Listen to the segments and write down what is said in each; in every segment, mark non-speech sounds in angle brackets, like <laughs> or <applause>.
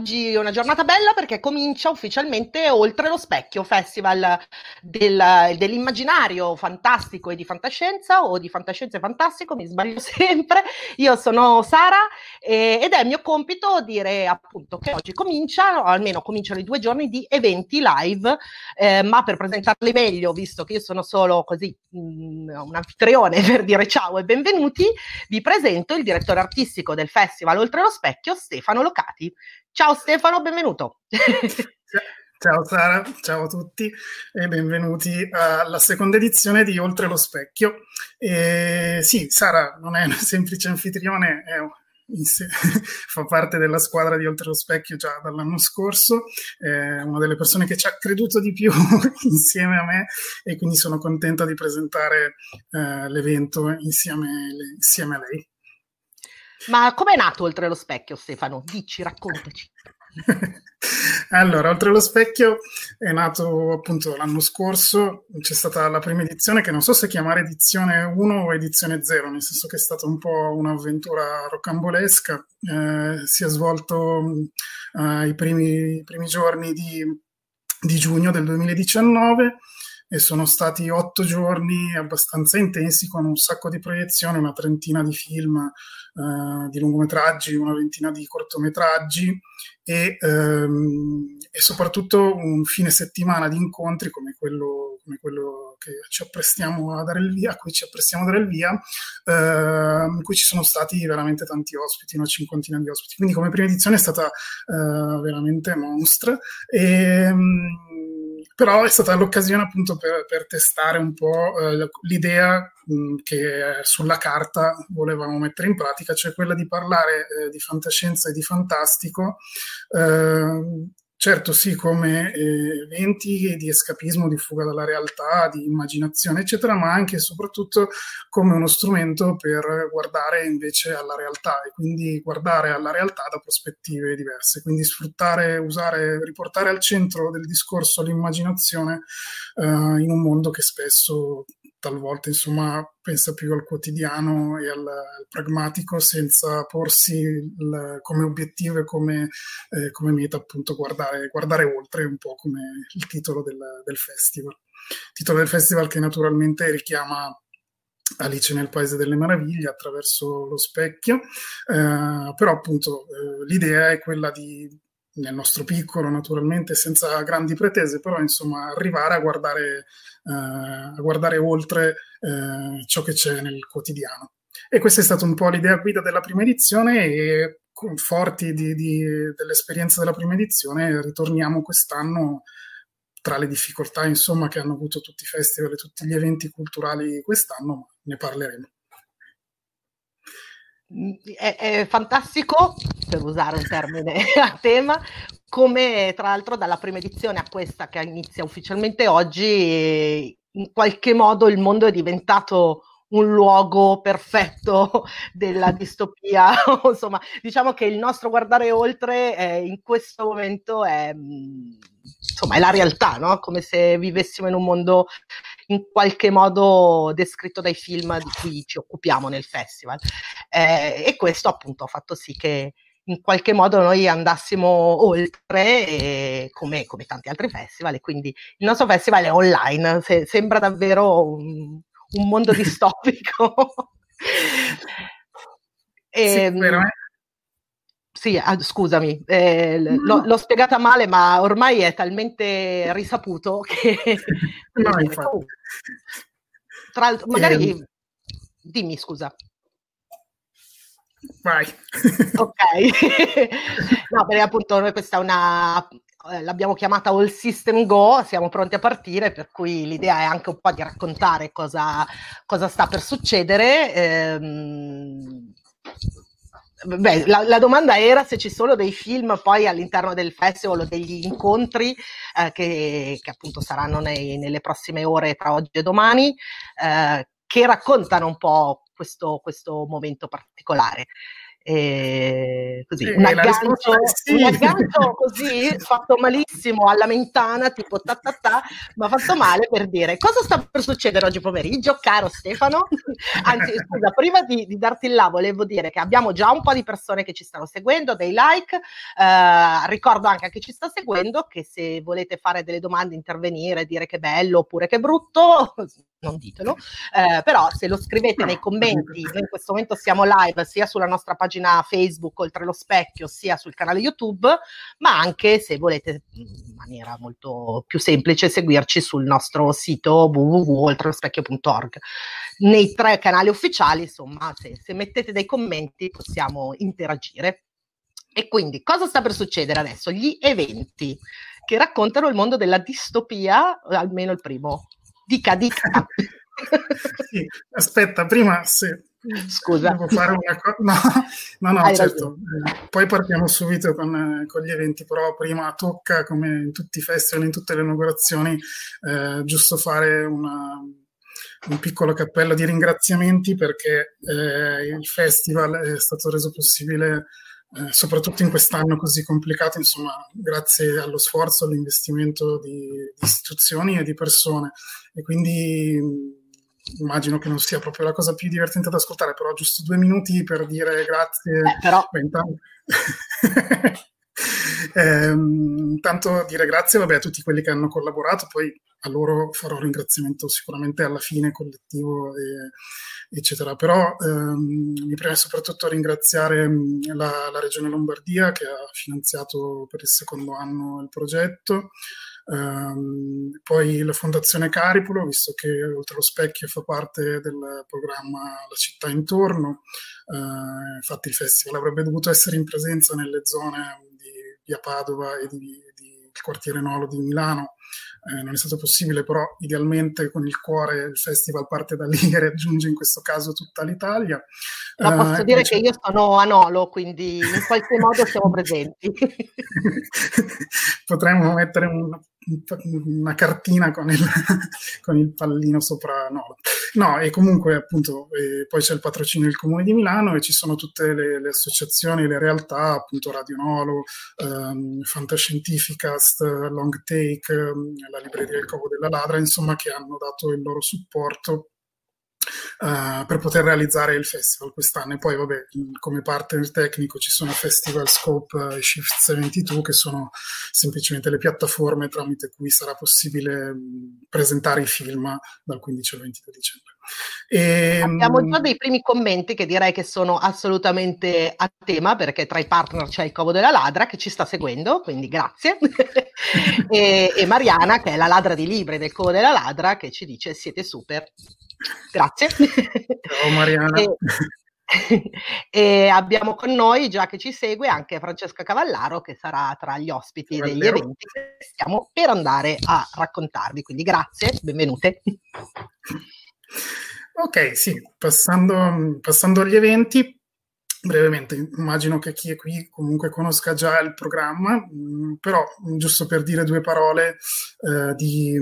oggi è una giornata bella perché comincia ufficialmente Oltre lo Specchio, festival del, dell'immaginario fantastico e di fantascienza o di fantascienza e fantastico, mi sbaglio <laughs> sempre. Io sono Sara e, ed è mio compito dire appunto che oggi cominciano, almeno cominciano i due giorni di eventi live, eh, ma per presentarli meglio, visto che io sono solo così mh, mm, un anfitrione <laughs> per dire ciao e benvenuti, vi presento il direttore artistico del festival Oltre lo Specchio, Stefano Locati. Ciao Stefano, benvenuto. <laughs> Ciao Sara, ciao a tutti e benvenuti alla seconda edizione di Oltre lo Specchio. E sì, Sara non è una <laughs> semplice anfitrione, è <laughs> fa parte della squadra di Oltre lo Specchio già dall'anno scorso, è una delle persone che ci ha creduto di più insieme a me e quindi sono contenta di presentare eh, l'evento insieme, insieme a lei. Ma com'è nato Oltre lo Specchio, Stefano? Dici, raccontaci. <laughs> allora, Oltre lo Specchio è nato appunto l'anno scorso, c'è stata la prima edizione che non so se chiamare edizione 1 o edizione 0, nel senso che è stata un po' un'avventura rocambolesca, eh, si è svolto eh, i, primi, i, primi, giorni di, di giugno del 2019 e sono stati otto giorni abbastanza intensi con un sacco di proiezioni, una trentina di film, eh, di lungometraggi, una ventina di cortometraggi e, ehm, e, soprattutto un fine settimana di incontri come quello, come quello ci apprestiamo a dare il via, a cui ci apprestiamo a dare il via, eh, in cui ci sono stati veramente tanti ospiti, una cinquantina di ospiti. Quindi come prima edizione è stata eh, veramente monstra. E, ehm, però è stata l'occasione appunto per, per testare un po' eh, l'idea mh, che sulla carta volevamo mettere in pratica, cioè quella di parlare eh, di fantascienza e di fantastico eh, Certo, sì, come eh, eventi di escapismo, di fuga dalla realtà, di immaginazione, eccetera, ma anche e soprattutto come uno strumento per guardare invece alla realtà e quindi guardare alla realtà da prospettive diverse. Quindi sfruttare, usare, riportare al centro del discorso l'immaginazione eh, in un mondo che spesso talvolta insomma pensa più al quotidiano e al, al pragmatico senza porsi il, come obiettivo e come, eh, come meta appunto guardare, guardare, oltre un po' come il titolo del, del festival. Il titolo del festival che naturalmente richiama Alice nel Paese delle Meraviglie attraverso lo specchio, eh, però appunto eh, l'idea è quella di nel nostro piccolo naturalmente senza grandi pretese, però insomma arrivare a guardare, eh, a guardare oltre eh, ciò che c'è nel quotidiano. E questa è stata un po' l'idea guida della prima edizione e forti di, di, dell'esperienza della prima edizione ritorniamo quest'anno tra le difficoltà insomma che hanno avuto tutti i festival e tutti gli eventi culturali quest'anno, ne parleremo. È, è, fantastico, per usare un termine <laughs> a tema, come tra l'altro dalla prima edizione a questa che inizia ufficialmente oggi, in qualche modo il mondo è diventato un luogo perfetto <laughs> della distopia. <laughs> Insomma, diciamo che il nostro guardare oltre eh, in questo momento è, insomma, è la realtà, no? come se vivessimo in un mondo in qualche modo descritto dai film di cui ci occupiamo nel festival. Eh, e questo appunto ha fatto sì che in qualche modo noi andassimo oltre eh, come, come, tanti altri festival e quindi il nostro festival è online, se, sembra davvero un, un mondo <laughs> distopico. e, sì, ehm, veramente. Sì, ah, scusami, eh, no. l'ho, spiegata male, ma ormai è talmente risaputo che... <laughs> No, <laughs> infatti. Tra l'altro, magari... Eh, dimmi, scusa. Vai. ok. <laughs> no, perché appunto noi questa è una eh, l'abbiamo chiamata All System Go, siamo pronti a partire, per cui l'idea è anche un po' di raccontare cosa, cosa sta per succedere. Ehm, beh, la, la, domanda era se ci sono dei film poi all'interno del festival o degli incontri eh, che, che, appunto saranno nei, nelle prossime ore tra oggi e domani, eh, che raccontano un po' questo, questo momento particolare. E così, un aggancio, sì. un aggancio, così fatto malissimo alla mentana, tipo ta ta ta, ma fatto male per dire cosa sta per succedere oggi pomeriggio, caro Stefano. <laughs> Anzi, scusa, prima di, di, darti il là, volevo dire che abbiamo già un po' di persone che ci stanno seguendo, dei like. Eh, ricordo anche a chi ci sta seguendo che se volete fare delle domande, intervenire, dire che bello oppure che brutto, <laughs> non ditelo, eh, però se lo scrivete nei commenti, in questo momento siamo live sia sulla nostra pagina Facebook Oltre lo Specchio, sia sul canale YouTube, ma anche se volete in maniera molto più semplice seguirci sul nostro sito www.oltrelospecchio.org. Nei tre canali ufficiali, insomma, se, se mettete dei commenti possiamo interagire. E quindi cosa sta per succedere adesso? Gli eventi che raccontano il mondo della distopia, almeno il primo Dica, dica. <laughs> sì, aspetta, prima se Scusa. Devo fare una cosa. No, no, no certo. Eh, poi partiamo subito con, con, gli eventi, però prima tocca, come in tutti i festival, in tutte le inaugurazioni, eh, giusto fare una, un piccolo cappello di ringraziamenti perché eh, il festival è stato reso possibile eh, soprattutto in quest'anno così complicato, insomma, grazie allo sforzo, all'investimento di, di istituzioni e di persone. E quindi immagino che non sia proprio la cosa più divertente da ascoltare, però giusto due minuti per dire grazie. Eh, però... Eh, <laughs> intanto dire grazie vabbè, a tutti quelli che hanno collaborato, poi a loro farò un ringraziamento sicuramente alla fine collettivo. E, eccetera. Però ehm, mi preme soprattutto ringraziare la, la, Regione Lombardia che ha finanziato per il secondo anno il progetto, ehm, poi la Fondazione Caripulo, visto che oltre allo specchio fa parte del programma La città intorno, eh, infatti il festival avrebbe dovuto essere in presenza nelle zone di via Padova e di, di, del quartiere Nolo di Milano eh, non è stato possibile, però idealmente con il cuore il festival parte da lì <laughs> e raggiunge in questo caso tutta l'Italia. Ma posso uh, dire invece... che io sono a Nolo, quindi in qualche <laughs> modo siamo presenti. <laughs> Potremmo mettere un, una cartina con il, con il, pallino sopra Nolo. No, e comunque appunto eh, poi c'è il patrocinio del Comune di Milano e ci sono tutte le, le associazioni, le realtà, appunto Radio Nolo, ehm, Fantascientificast, Long Take, la libreria Il Covo della Ladra, insomma, che hanno dato il loro supporto Uh, per poter realizzare il festival quest'anno. E poi, vabbè, come partner tecnico ci sono Festival Scope e Shift 72, che sono semplicemente le piattaforme tramite cui sarà possibile presentare i film dal 15 al 22 dicembre. E, Abbiamo già dei primi commenti che direi che sono assolutamente a tema, perché tra i partner c'è il Covo della Ladra che ci sta seguendo, quindi grazie. <laughs> e, e Mariana, che è la ladra di libri del Covo della Ladra, che ci dice siete super. Grazie. Ciao Mariana. E, <laughs> e abbiamo con noi, già che ci segue, anche Francesca Cavallaro, che sarà tra gli ospiti Cavallero. degli eventi che stiamo per andare a raccontarvi. Quindi grazie, benvenute. Ok, sì, passando, passando agli eventi, brevemente, immagino che chi è qui comunque conosca già il programma, mh, però giusto per dire due parole eh, di,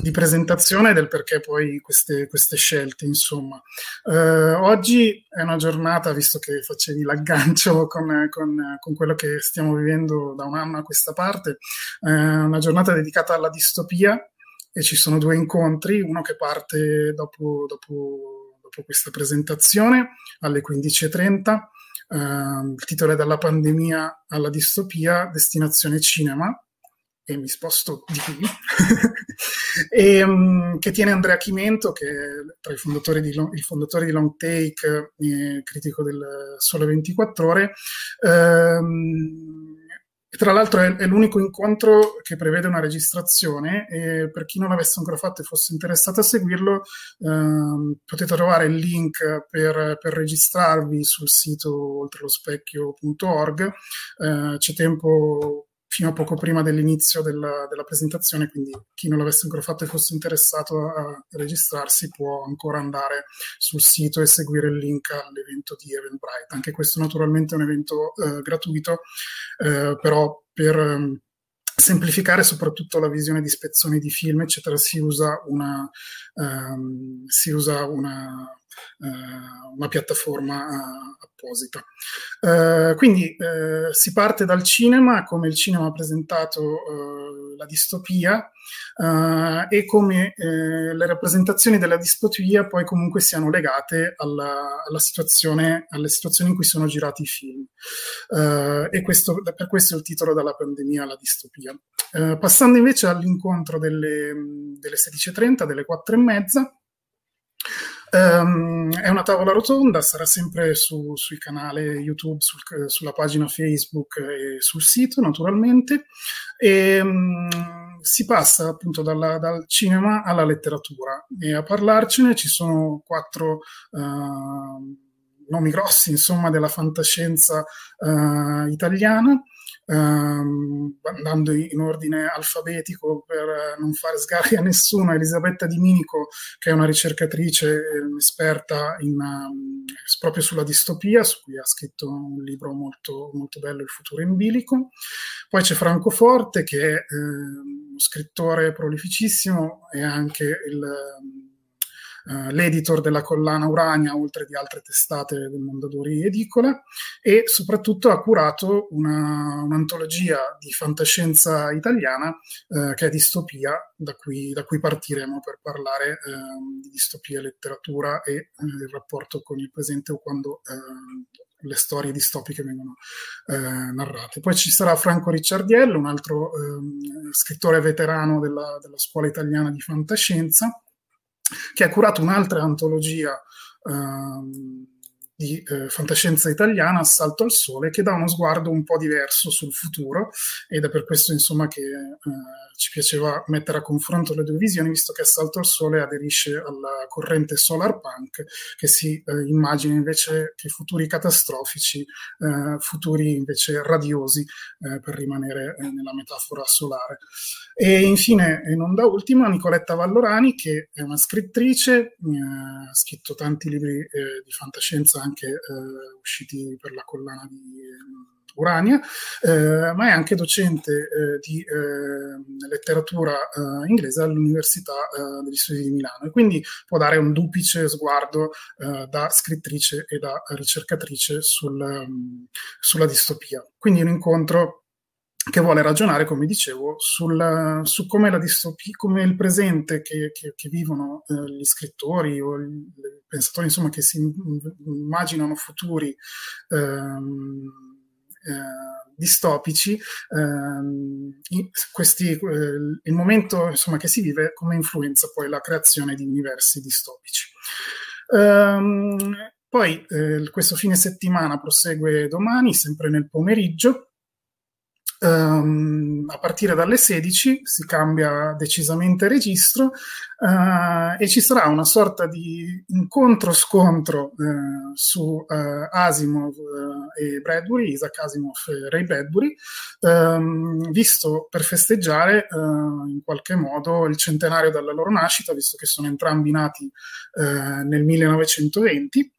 di, presentazione del perché poi queste, queste scelte, insomma. Eh, oggi è una giornata, visto che facevi l'aggancio con, con, con, quello che stiamo vivendo da un anno a questa parte, eh, una giornata dedicata alla distopia e ci sono due incontri, uno che parte dopo, dopo dopo questa presentazione alle 15.30. Uh, ehm, il titolo è Dalla pandemia alla distopia, destinazione cinema, e mi sposto di qui, <laughs> e, um, che tiene Andrea Chimento, che è tra i fondatori di, il fondatore di Long Take, eh, critico del Sole 24 Ore. Um, tra l'altro è, è, l'unico incontro che prevede una registrazione e per chi non l'avesse ancora fatto e fosse interessato a seguirlo ehm, potete trovare il link per, per, registrarvi sul sito oltrelospecchio.org. Eh, c'è tempo fino a poco prima dell'inizio della, della, presentazione, quindi chi non l'avesse ancora fatto e fosse interessato a registrarsi può ancora andare sul sito e seguire il link all'evento di Eventbrite. Anche questo naturalmente è un evento eh, gratuito, eh, però per eh, semplificare soprattutto la visione di spezzoni di film, eccetera, si usa una, um, si usa una una piattaforma uh, apposita. Uh, quindi si parte dal cinema, come il cinema ha presentato la distopia e come le rappresentazioni della distopia poi comunque siano legate alla, alla situazione, alle situazioni in cui sono girati i film. e questo, per questo il titolo dalla pandemia alla distopia. passando invece all'incontro delle, delle 16.30, delle 4.30, Um, è una tavola rotonda, sarà sempre su, sul canale YouTube, sul, sulla pagina Facebook e sul sito naturalmente. E, um, si passa appunto dalla, dal cinema alla letteratura e a parlarcene ci sono quattro uh, nomi grossi insomma della fantascienza uh, italiana ehm, andando in ordine alfabetico per non fare sgarri a nessuno, Elisabetta Di Minico, che è una ricercatrice eh, esperta in, um, proprio sulla distopia, su cui ha scritto un libro molto, molto bello, Il futuro in bilico. Poi c'è Franco Forte, che è eh, uno scrittore prolificissimo e anche il uh, l'editor della collana Urania, oltre di altre testate del Mondadori Edicola, e soprattutto ha curato una, un'antologia di fantascienza italiana uh, che è Distopia, da cui, da cui partiremo per parlare uh, di distopia letteratura e eh, il rapporto con il presente o quando le storie distopiche vengono eh, narrate. Poi ci sarà Franco Ricciardiello, un altro eh, scrittore veterano della, della, scuola italiana di fantascienza, che ha curato un'altra antologia ehm, di eh, fantascienza italiana, Assalto al Sole, che dà uno sguardo un po' diverso sul futuro ed è per questo insomma che eh, ci piaceva mettere a confronto le due visioni, visto che Assalto al Sole aderisce alla corrente solar punk, che si eh, immagina invece che futuri catastrofici, eh, futuri invece radiosi, eh, per rimanere eh, nella metafora solare. E infine, e non da ultima, Nicoletta Vallorani, che è una scrittrice, ha scritto tanti libri di fantascienza anche eh, usciti per la collana di eh, Urania, eh, ma è anche docente eh, di eh, letteratura eh, inglese all'Università degli Studi di Milano e quindi può dare un duplice sguardo da scrittrice e da ricercatrice sul, um, sulla distopia. Quindi un incontro che vuole ragionare, come dicevo, sul, su come, la distopia, come il presente che, che, che vivono eh, gli scrittori o i pensatori insomma, che si immaginano futuri ehm, eh, distopici, ehm, questi, eh, il momento insomma, che si vive come influenza poi la creazione di universi distopici. Um, poi eh, questo fine settimana prosegue domani, sempre nel pomeriggio, Um, a partire dalle 16 si cambia decisamente registro uh, e ci sarà una sorta di incontro-scontro uh, su uh, Asimov e Bradbury, Isaac Asimov e Ray Bradbury, um, visto per festeggiare in qualche modo il centenario della loro nascita, visto che sono entrambi nati nel 1920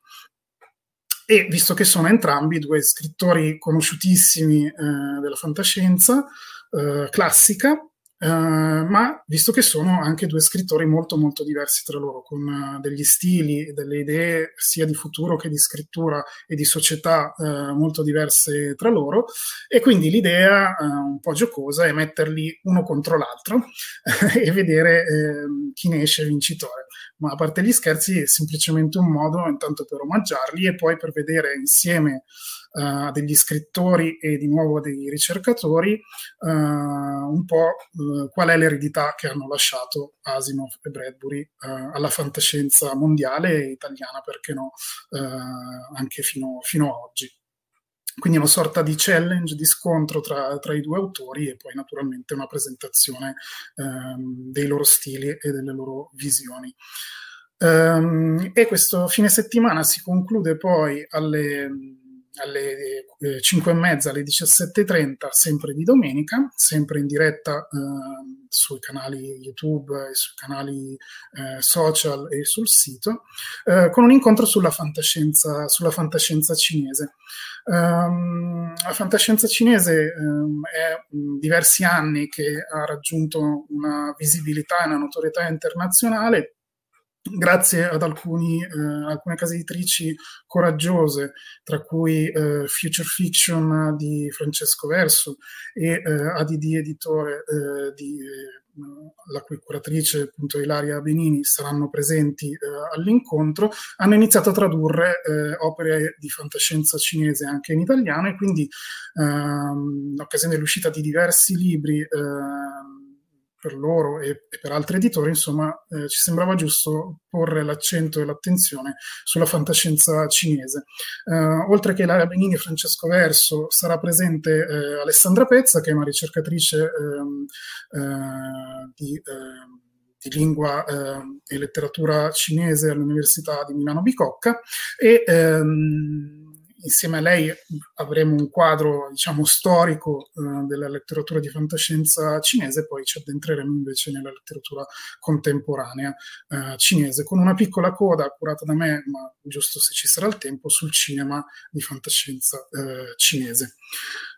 e visto che sono entrambi due scrittori conosciutissimi eh, della fantascienza eh, classica, Uh, ma visto che sono anche due scrittori molto molto diversi tra loro, con uh, degli stili e delle idee sia di futuro che di scrittura e di società uh, molto diverse tra loro, e quindi l'idea un po' giocosa è metterli uno contro l'altro <laughs> e vedere ehm, chi ne esce vincitore. Ma a parte gli scherzi è semplicemente un modo intanto per omaggiarli e poi per vedere insieme uh, degli scrittori e di nuovo dei ricercatori uh, un po' uh, qual è l'eredità che hanno lasciato Asimov e Bradbury alla fantascienza mondiale e italiana, perché no, anche fino, fino a oggi quindi una sorta di challenge, di scontro tra, tra, i due autori e poi naturalmente una presentazione ehm, dei loro stili e delle loro visioni. Um, e questo fine settimana si conclude poi alle alle eh, 5 e mezza alle 17.30, sempre di domenica, sempre in diretta eh, sui canali YouTube e sui canali eh, social e sul sito, eh, con un incontro sulla fantascienza, sulla fantascienza cinese. Um, la fantascienza cinese um, è diversi anni che ha raggiunto una visibilità e una notorietà internazionale grazie ad alcuni, eh, alcune case editrici coraggiose, tra cui eh, Future Fiction di Francesco Verso e eh, ADD Editore, eh, di, eh, la cui curatrice appunto Ilaria Benini saranno presenti eh, all'incontro, hanno iniziato a tradurre opere di fantascienza cinese anche in italiano e quindi ehm, in occasione dell'uscita di diversi libri ehm, per loro e, e, per altri editori, insomma, eh, ci sembrava giusto porre l'accento e l'attenzione sulla fantascienza cinese. Eh, oltre che Lara Benini e Francesco Verso, sarà presente eh, Alessandra Pezza, che è una ricercatrice ehm, eh, di ehm, di lingua eh, e letteratura cinese all'Università di Milano Bicocca e ehm, insieme a lei avremo un quadro, diciamo, storico eh, della letteratura di fantascienza cinese, poi ci addentreremo invece nella letteratura contemporanea eh, cinese, con una piccola coda curata da me, ma giusto se ci sarà il tempo, sul cinema di fantascienza eh, cinese.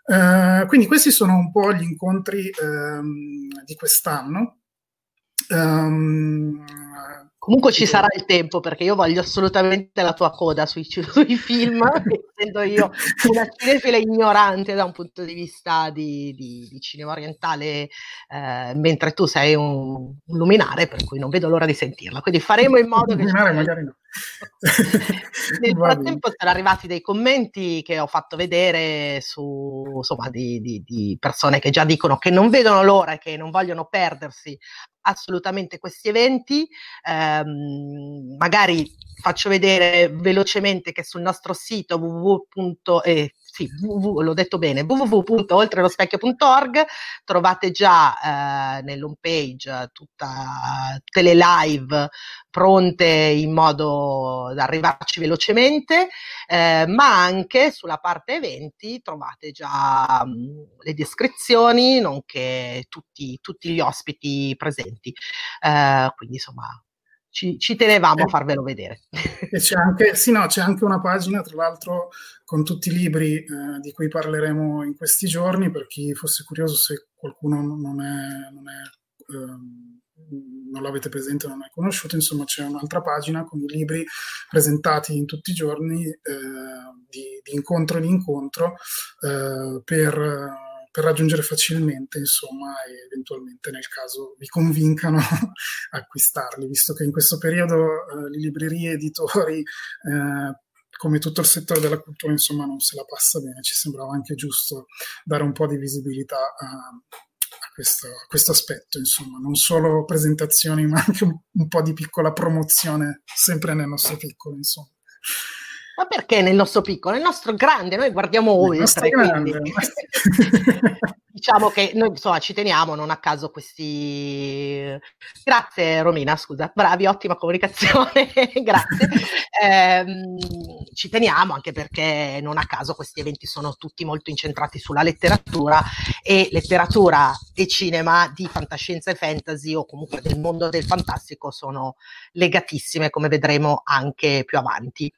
Eh, quindi questi sono un po' gli incontri ehm, di quest'anno. Um, Comunque ci sarà il tempo perché io voglio assolutamente la tua coda sui, <laughs> sui film, <laughs> essendo io una cinefila ignorante da un punto di vista di, di, di cinema orientale, eh, mentre tu sei un, un, luminare, per cui non vedo l'ora di sentirla. Quindi faremo in modo che... Luminare magari no. <laughs> Nel frattempo sono arrivati dei commenti che ho fatto vedere su, insomma, di, di, persone che già dicono che non vedono l'ora e che non vogliono perdersi assolutamente questi eventi. Eh, magari faccio vedere velocemente che sul nostro sito www. Eh, sì, www, l'ho detto bene, www.oltrelospecchio.org trovate già eh, nell'home page tutta, tutte le live pronte in modo da arrivarci velocemente, eh, ma anche sulla parte eventi trovate già mh, mm, le descrizioni, nonché tutti, tutti gli ospiti presenti. Eh, quindi insomma ci, ci tenevamo a farvelo vedere. E c'è anche, sì, no, c'è anche una pagina, tra l'altro, con tutti i libri eh, di cui parleremo in questi giorni, per chi fosse curioso se qualcuno non è... Non è ehm, non l'avete presente, non è conosciuto, insomma c'è un'altra pagina con i libri presentati in tutti i giorni eh, di, di, incontro in incontro eh, per per raggiungere facilmente, insomma, e eventualmente nel caso vi convincano <laughs> a acquistarli, visto che in questo periodo eh, le librerie, editori, eh, come tutto il settore della cultura, insomma, non se la passa bene. Ci sembrava anche giusto dare un po' di visibilità a, a, questo, a questo, aspetto, insomma, non solo presentazioni, <laughs> ma anche un, un po' di piccola promozione, sempre nel nostro piccolo, insomma. Ma perché nel nostro piccolo? Nel nostro grande, noi guardiamo oltre. <laughs> diciamo che noi insomma ci teniamo, non a caso questi... Grazie Romina, scusa, bravi, ottima comunicazione, <laughs> grazie. Eh, ci teniamo anche perché non a caso questi eventi sono tutti molto incentrati sulla letteratura e letteratura e cinema di fantascienza e fantasy o comunque del mondo del fantastico sono legatissime come vedremo anche più avanti.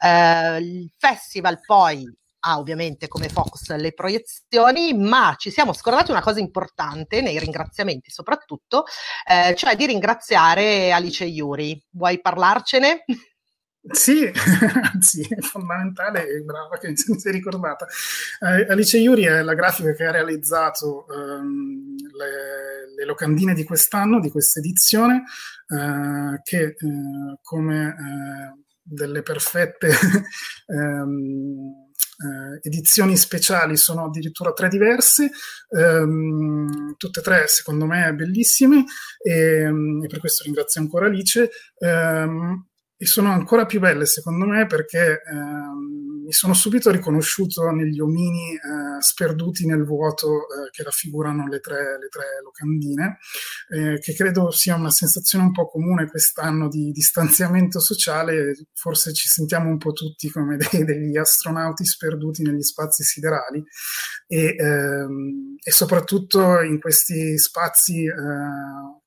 Eh, il festival poi ha ovviamente come focus le proiezioni, ma ci siamo scordati una cosa importante nei ringraziamenti soprattutto, eh, cioè di ringraziare Alice Iuri. Vuoi parlarcene? Sì, <laughs> sì, è fondamentale e brava che mi sei ricordata. Eh, Alice Iuri è la grafica che ha realizzato ehm, le, le, locandine di quest'anno, di questa edizione, eh, che eh, come eh, delle perfette <laughs> ehm, eh, edizioni speciali sono addirittura tre diverse, ehm, tutte e tre secondo me bellissime e, ehm, e, per questo ringrazio ancora Alice. Ehm, e sono ancora più belle secondo me perché ehm, mi sono subito riconosciuto negli omini eh, sperduti nel vuoto eh, che raffigurano le tre, le tre locandine, eh, che credo sia una sensazione un po' comune quest'anno di distanziamento sociale, forse ci sentiamo un po' tutti come <laughs> dei, degli astronauti sperduti negli spazi siderali. E, ehm, e soprattutto in questi spazi eh,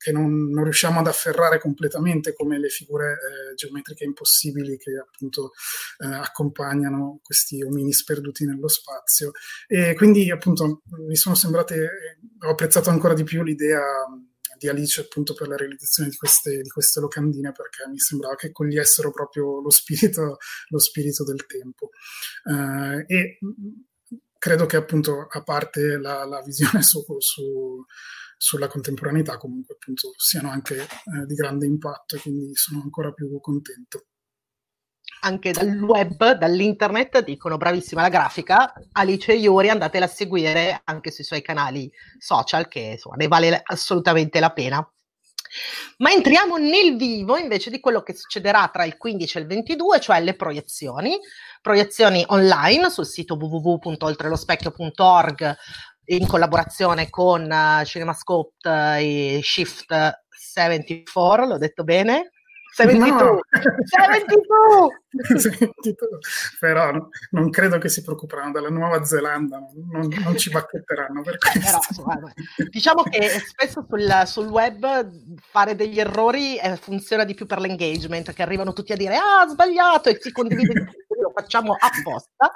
che non, non, riusciamo ad afferrare completamente come le figure eh, geometriche impossibili che appunto eh, accompagnano questi omini sperduti nello spazio. E quindi appunto mi sono sembrate, ho apprezzato ancora di più l'idea di Alice appunto per la realizzazione di queste, di queste locandine perché mi sembrava che cogliessero proprio lo spirito, lo spirito del tempo. Uh, e credo che appunto a parte la, la visione su, su sulla contemporaneità comunque appunto siano anche eh, di grande impatto e quindi sono ancora più contento. Anche dal web, dall'internet dicono bravissima la grafica, Alice Iori andatela a seguire anche sui suoi canali social che insomma ne vale assolutamente la pena. Ma entriamo nel vivo invece di quello che succederà tra il 15 e il 22, cioè le proiezioni, proiezioni online sul sito www.oltrelospecchio.org in collaborazione con uh, CinemaScope uh, e Shift 74, l'ho detto bene? 72! No. 72! 72! <laughs> Però no, non credo che si preoccuperanno della Nuova Zelanda, non, non ci bacchetteranno per questo. Però, diciamo che spesso sul, sul, web fare degli errori eh, funziona di più per l'engagement, che arrivano tutti a dire ah, sbagliato e si condivide lo facciamo apposta.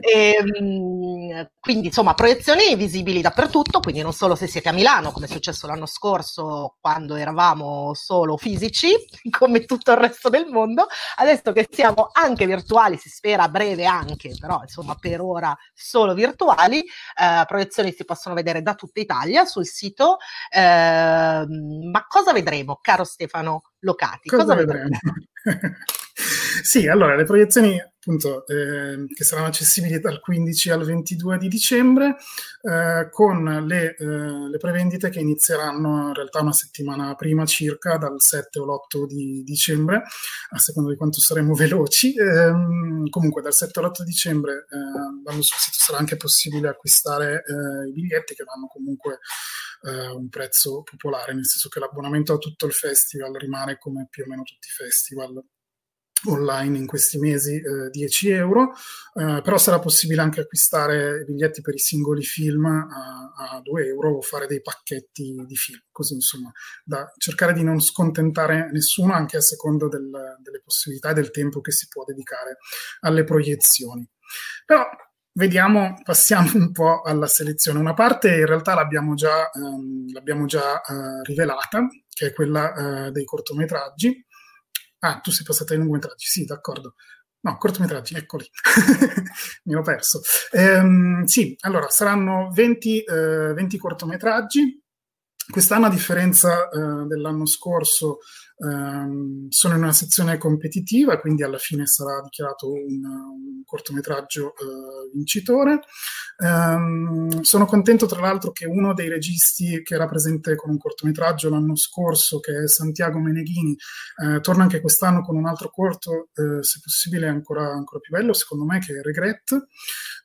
e, <laughs> ehm, quindi insomma proiezioni visibili dappertutto, quindi non solo se siete a Milano, come è successo l'anno scorso quando eravamo solo fisici, <laughs> come tutto il resto del mondo, adesso che siamo anche virtuali, si spera a breve anche, però insomma per ora solo virtuali, eh, proiezioni si possono vedere da tutta Italia sul sito. Eh, ma cosa vedremo, caro Stefano Locati? Cosa, cosa vedremo? <laughs> sì, allora le proiezioni appunto eh, che saranno accessibili dal 15 al 22 di dicembre eh, con le, eh, le, prevendite che inizieranno in realtà una settimana prima circa dal 7 o l'8 di dicembre a seconda di quanto saremo <laughs> veloci. Ehm, comunque dal 7 all'8 dicembre eh, sul sito sarà anche possibile acquistare eh, i biglietti che vanno comunque eh, un prezzo popolare nel senso che l'abbonamento a tutto il festival rimane come più o meno tutti i festival online in questi mesi eh, 10 euro, eh, però sarà possibile anche acquistare biglietti per i singoli film a, a 2 euro o fare dei pacchetti di film, così insomma da cercare di non scontentare nessuno anche a secondo del, delle possibilità e del tempo che si può dedicare alle proiezioni. Però vediamo, passiamo un po' alla selezione. Una parte in realtà l'abbiamo già, ehm, l'abbiamo già eh, rivelata, che è quella eh, dei cortometraggi Ah, tu sei passata ai lungometraggi, sì, d'accordo. No, cortometraggi, eccoli, <laughs> mi ho perso. Ehm, sì, allora saranno 20, eh, 20 cortometraggi. Quest'anno, a differenza eh, dell'anno scorso, Um, sono in una sezione competitiva, quindi alla fine sarà dichiarato un, un cortometraggio uh, vincitore. Um, sono contento tra l'altro che uno dei registi che era presente con un cortometraggio l'anno scorso, che è Santiago Meneghini, uh, torna anche quest'anno con un altro corto, uh, se possibile ancora, ancora, più bello, secondo me, che è Regret.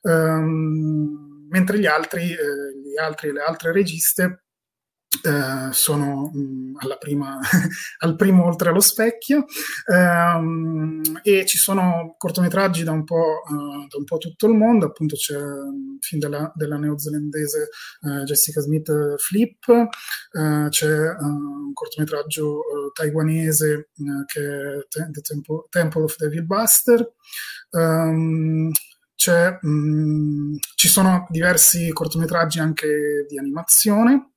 Um, mentre gli altri, gli altri, le altre registe Uh, sono mh, alla prima, <laughs> al primo oltre allo specchio. Um, e ci sono cortometraggi da un, po', uh, da un po' tutto il mondo, appunto c'è un film della, della neozelandese uh, Jessica Smith Flip, c'è un cortometraggio taiwanese che è The Temple, Temple of Devil Buster. Um, mh, ci sono diversi cortometraggi anche di animazione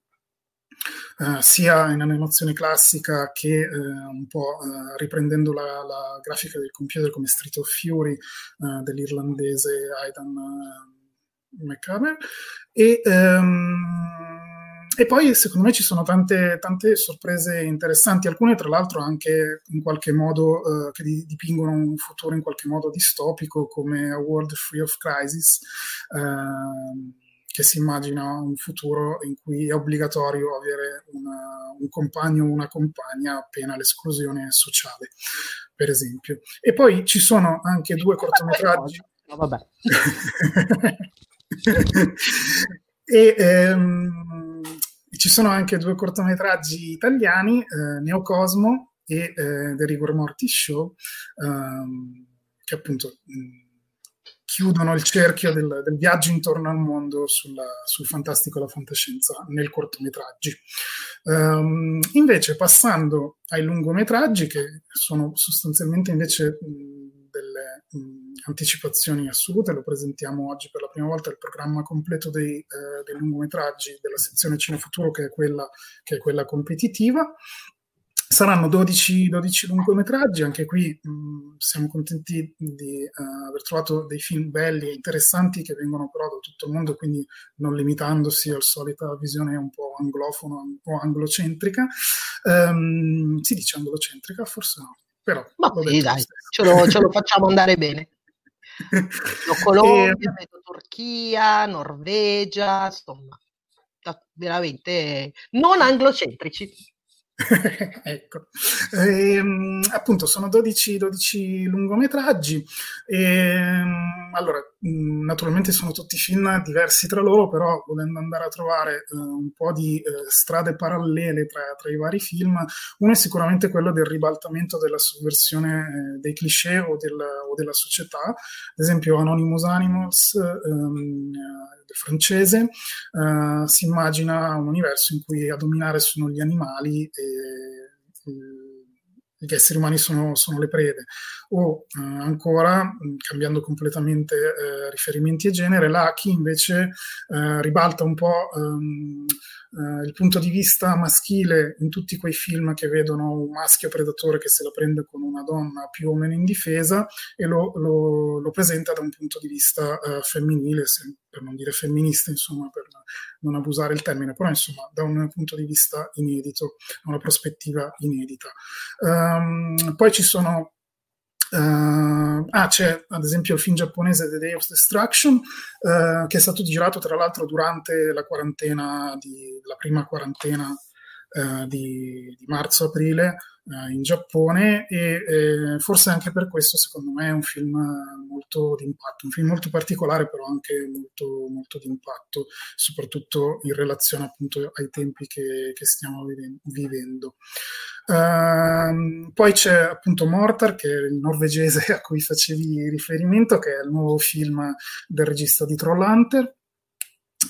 Uh, sia in animazione classica che uh, un po' uh, riprendendo la, la, grafica del computer come Street of Fury dell'irlandese Aidan McCaber e, um, e, poi secondo me ci sono tante, tante, sorprese interessanti, alcune tra l'altro anche in qualche modo che dipingono un futuro in qualche modo distopico come A World Free of Crisis ehm, che si immagina un futuro in cui è obbligatorio avere una, un compagno o una compagna appena l'esclusione sociale, per esempio. E poi ci sono anche due cortometraggi. No, vabbè. <laughs> e ehm, ci sono anche due cortometraggi italiani, eh, Neocosmo e eh, The Rigor Mortis Show, ehm, che appunto mh, chiudono il cerchio del, del, viaggio intorno al mondo sulla, sul fantastico e la fantascienza nel cortometraggi. Um, invece, passando ai lungometraggi, che sono sostanzialmente invece mh, delle mh, anticipazioni assolute, lo presentiamo oggi per la prima volta il programma completo dei, eh, dei lungometraggi della sezione Cinefuturo, che è quella, che è quella competitiva. Saranno 12, 12 lungometraggi, anche qui mh, siamo contenti di uh, aver trovato dei film belli e interessanti che vengono però da tutto il mondo, quindi non limitandosi alla solita visione un po' anglofona o anglocentrica. Um, si dice anglocentrica? Forse no, però... Ma sì, dai, ce lo, ce lo facciamo andare bene. <laughs> Colombia, e... Turchia, Norvegia, insomma, veramente non anglocentrici. <laughs> ecco, e, ehm, appunto sono 12, 12 lungometraggi. E, ehm, allora, naturalmente sono tutti film diversi tra loro, però volendo andare a trovare uh, un po' di uh, strade parallele tra, tra, i vari film, uno è sicuramente quello del ribaltamento della sovversione uh, dei cliché o, del, o, della società. Ad esempio, Anonymous Animals. Um, francese, uh, si immagina un universo in cui a dominare sono gli animali e, gli esseri umani sono, sono le prede. O uh, ancora, cambiando completamente uh, riferimenti e genere, Lucky invece ribalta un po' Uh, il punto di vista maschile in tutti quei film che vedono un maschio predatore che se la prende con una donna più o meno indifesa e lo, lo, lo presenta da un punto di vista uh, femminile, se, per non dire femminista, insomma, per non abusare il termine, però insomma da un punto di vista inedito, una prospettiva inedita. Um, poi ci sono Uh, ah, c'è ad esempio il film giapponese The Day of Destruction, uh, che è stato girato tra l'altro durante la quarantena, di, la prima quarantena uh, di, di marzo-aprile uh, in Giappone e eh, forse anche per questo secondo me è un film molto d'impatto, un film molto particolare però anche molto, molto d'impatto, soprattutto in relazione appunto ai tempi che, che stiamo vivendo. Uh, poi c'è appunto Mortar, che è il norvegese <laughs> a cui facevi riferimento, che è il nuovo film del regista di Trollhunter,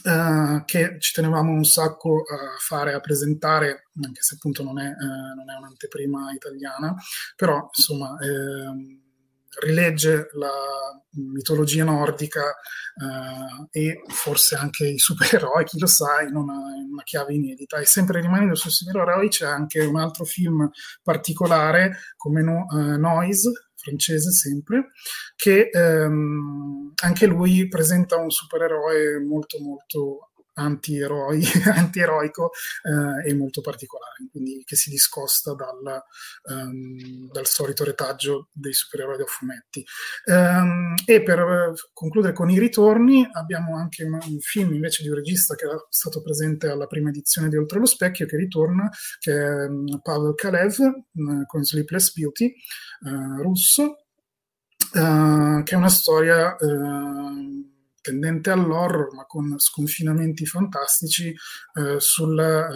Uh, che ci tenevamo un sacco a fare, a presentare, anche se appunto non è, uh, non è un'anteprima italiana, però insomma eh, rilegge la mitologia nordica uh, e forse anche i supereroi, chi lo sa, in una, in una, chiave inedita. E sempre rimanendo sui supereroi c'è anche un altro film particolare come no, Noise, francese sempre, che ehm, anche lui presenta un supereroe molto molto anti-eroi, <laughs> anti-eroico eh, e molto particolare, quindi che si discosta dal, um, dal solito retaggio dei supereroi da fumetti. Um, e per concludere con i ritorni, abbiamo anche un, un, film invece di un regista che era stato presente alla prima edizione di Oltre lo Specchio, che ritorna, che è um, Pavel Kalev uh, con Sleepless Beauty, uh, russo, uh, che è una storia tendente all'horror, ma con sconfinamenti fantastici eh, sul, eh,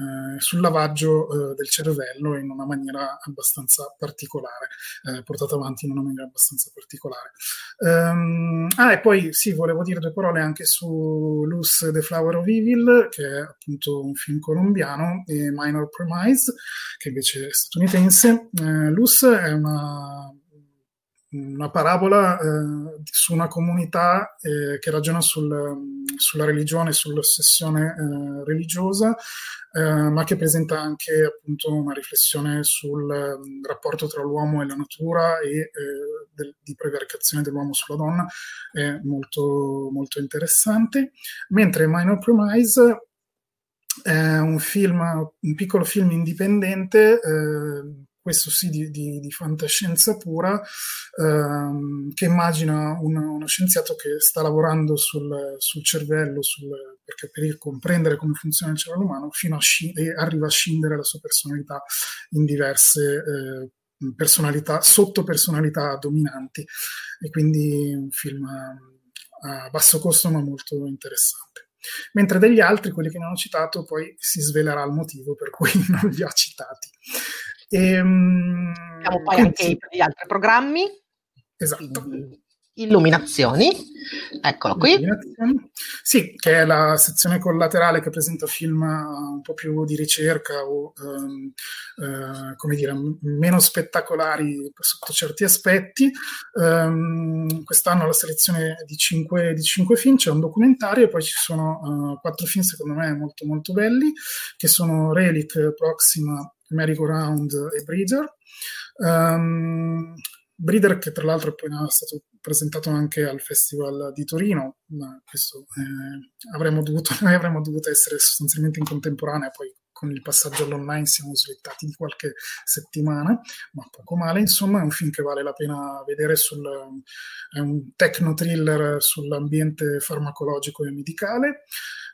eh, sul lavaggio eh, del cervello in una maniera abbastanza particolare, eh, portata avanti in una maniera abbastanza particolare. Um, ah, e poi sì, volevo dire due parole anche su Luz The Flower of Evil, che è appunto un film colombiano, e Minor Promise, che invece è statunitense. Eh, Luz è una una parabola eh, su una comunità eh, che ragiona sul, sulla religione, sull'ossessione eh, religiosa, eh, ma che presenta anche appunto una riflessione sul um, rapporto tra l'uomo e la natura e eh, del, di prevaricazione dell'uomo sulla donna, è molto, molto interessante. Mentre Minor Promise è un film, un piccolo film indipendente eh, questo sì di, di, di fantascienza pura, ehm, che immagina un, uno scienziato che sta lavorando sul, sul cervello, sul, perché per comprendere come funziona il cervello umano, fino a sci- arriva a scindere la sua personalità in diverse eh, personalità, sottopersonalità dominanti. E quindi un film a basso costo ma molto interessante. Mentre degli altri, quelli che non ho citato, poi si svelerà il motivo per cui <laughs> non li ho citati. Ehm, Abbiamo poi quindi, anche gli altri programmi. Esatto. Illuminazioni, eccolo qui. Sì, che è la sezione collaterale che presenta film un po' più di ricerca o um, uh, come dire, meno spettacolari sotto certi aspetti. Um, quest'anno la selezione di cinque, di cinque, film, c'è un documentario e poi ci sono uh, quattro film secondo me molto molto belli, che sono Relic, Proxima, Merry-Go-Round e Breeder. Um, Breeder che tra l'altro è appena stato presentato anche al Festival di Torino, ma questo eh, avremmo dovuto, noi <laughs> avremmo dovuto essere sostanzialmente in contemporanea, poi con il passaggio all'online siamo slittati di qualche settimana, ma poco male, insomma è un film che vale la pena vedere, sul, è un techno thriller sull'ambiente farmacologico e medicale.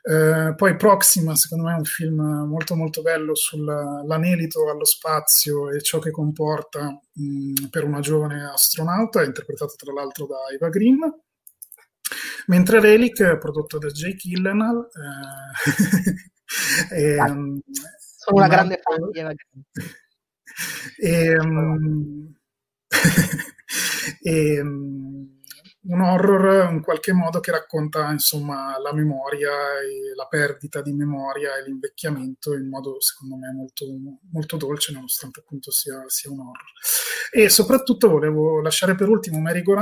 Eh, poi Proxima, secondo me, è un film molto molto bello sull'anelito allo spazio e ciò che comporta mh, per una giovane astronauta, interpretato tra l'altro da Eva Green. Mentre Relic, prodotto da Jake Gyllenhaal, eh, <laughs> e, um, sono una grande fan di Eva e, e, un horror in qualche modo che racconta insomma la memoria e la perdita di memoria e l'invecchiamento in modo secondo me molto, molto dolce nonostante appunto sia, sia, un horror. E soprattutto volevo lasciare per ultimo Merry Go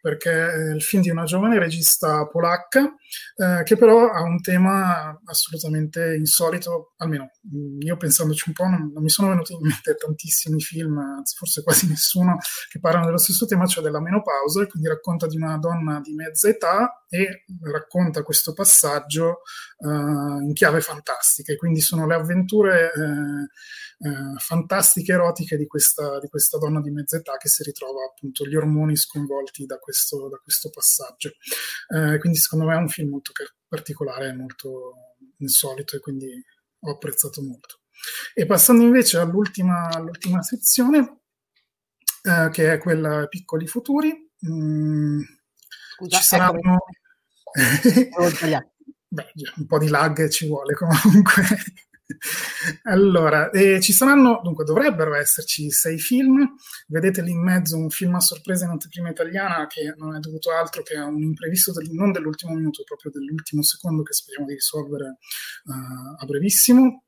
perché è il film di una giovane regista polacca eh, che però ha un tema assolutamente insolito almeno io pensandoci un po' non, non mi sono venuti in mente tantissimi film anzi forse quasi nessuno che parlano dello stesso tema cioè della menopausa e quindi racconta di una donna di mezza età e racconta questo passaggio uh, in chiave fantastica. Quindi sono le avventure eh, eh, fantastiche, erotiche di questa, di questa, donna di mezza età che si ritrova appunto gli ormoni sconvolti da questo, da questo passaggio. Eh, quindi secondo me è un film molto particolare, molto insolito e quindi ho apprezzato molto. E passando invece all'ultima, all'ultima sezione, eh, che è quella Piccoli Futuri, Mm, Scusa, ci saranno... <laughs> <laughs> Beh, un po' di lag ci vuole comunque. <laughs> allora, eh, ci saranno, dunque dovrebbero esserci sei film, vedete lì in mezzo un film a sorpresa in anteprima italiana che non è dovuto altro che a un imprevisto del, non dell'ultimo minuto, proprio dell'ultimo secondo che speriamo di risolvere uh, a brevissimo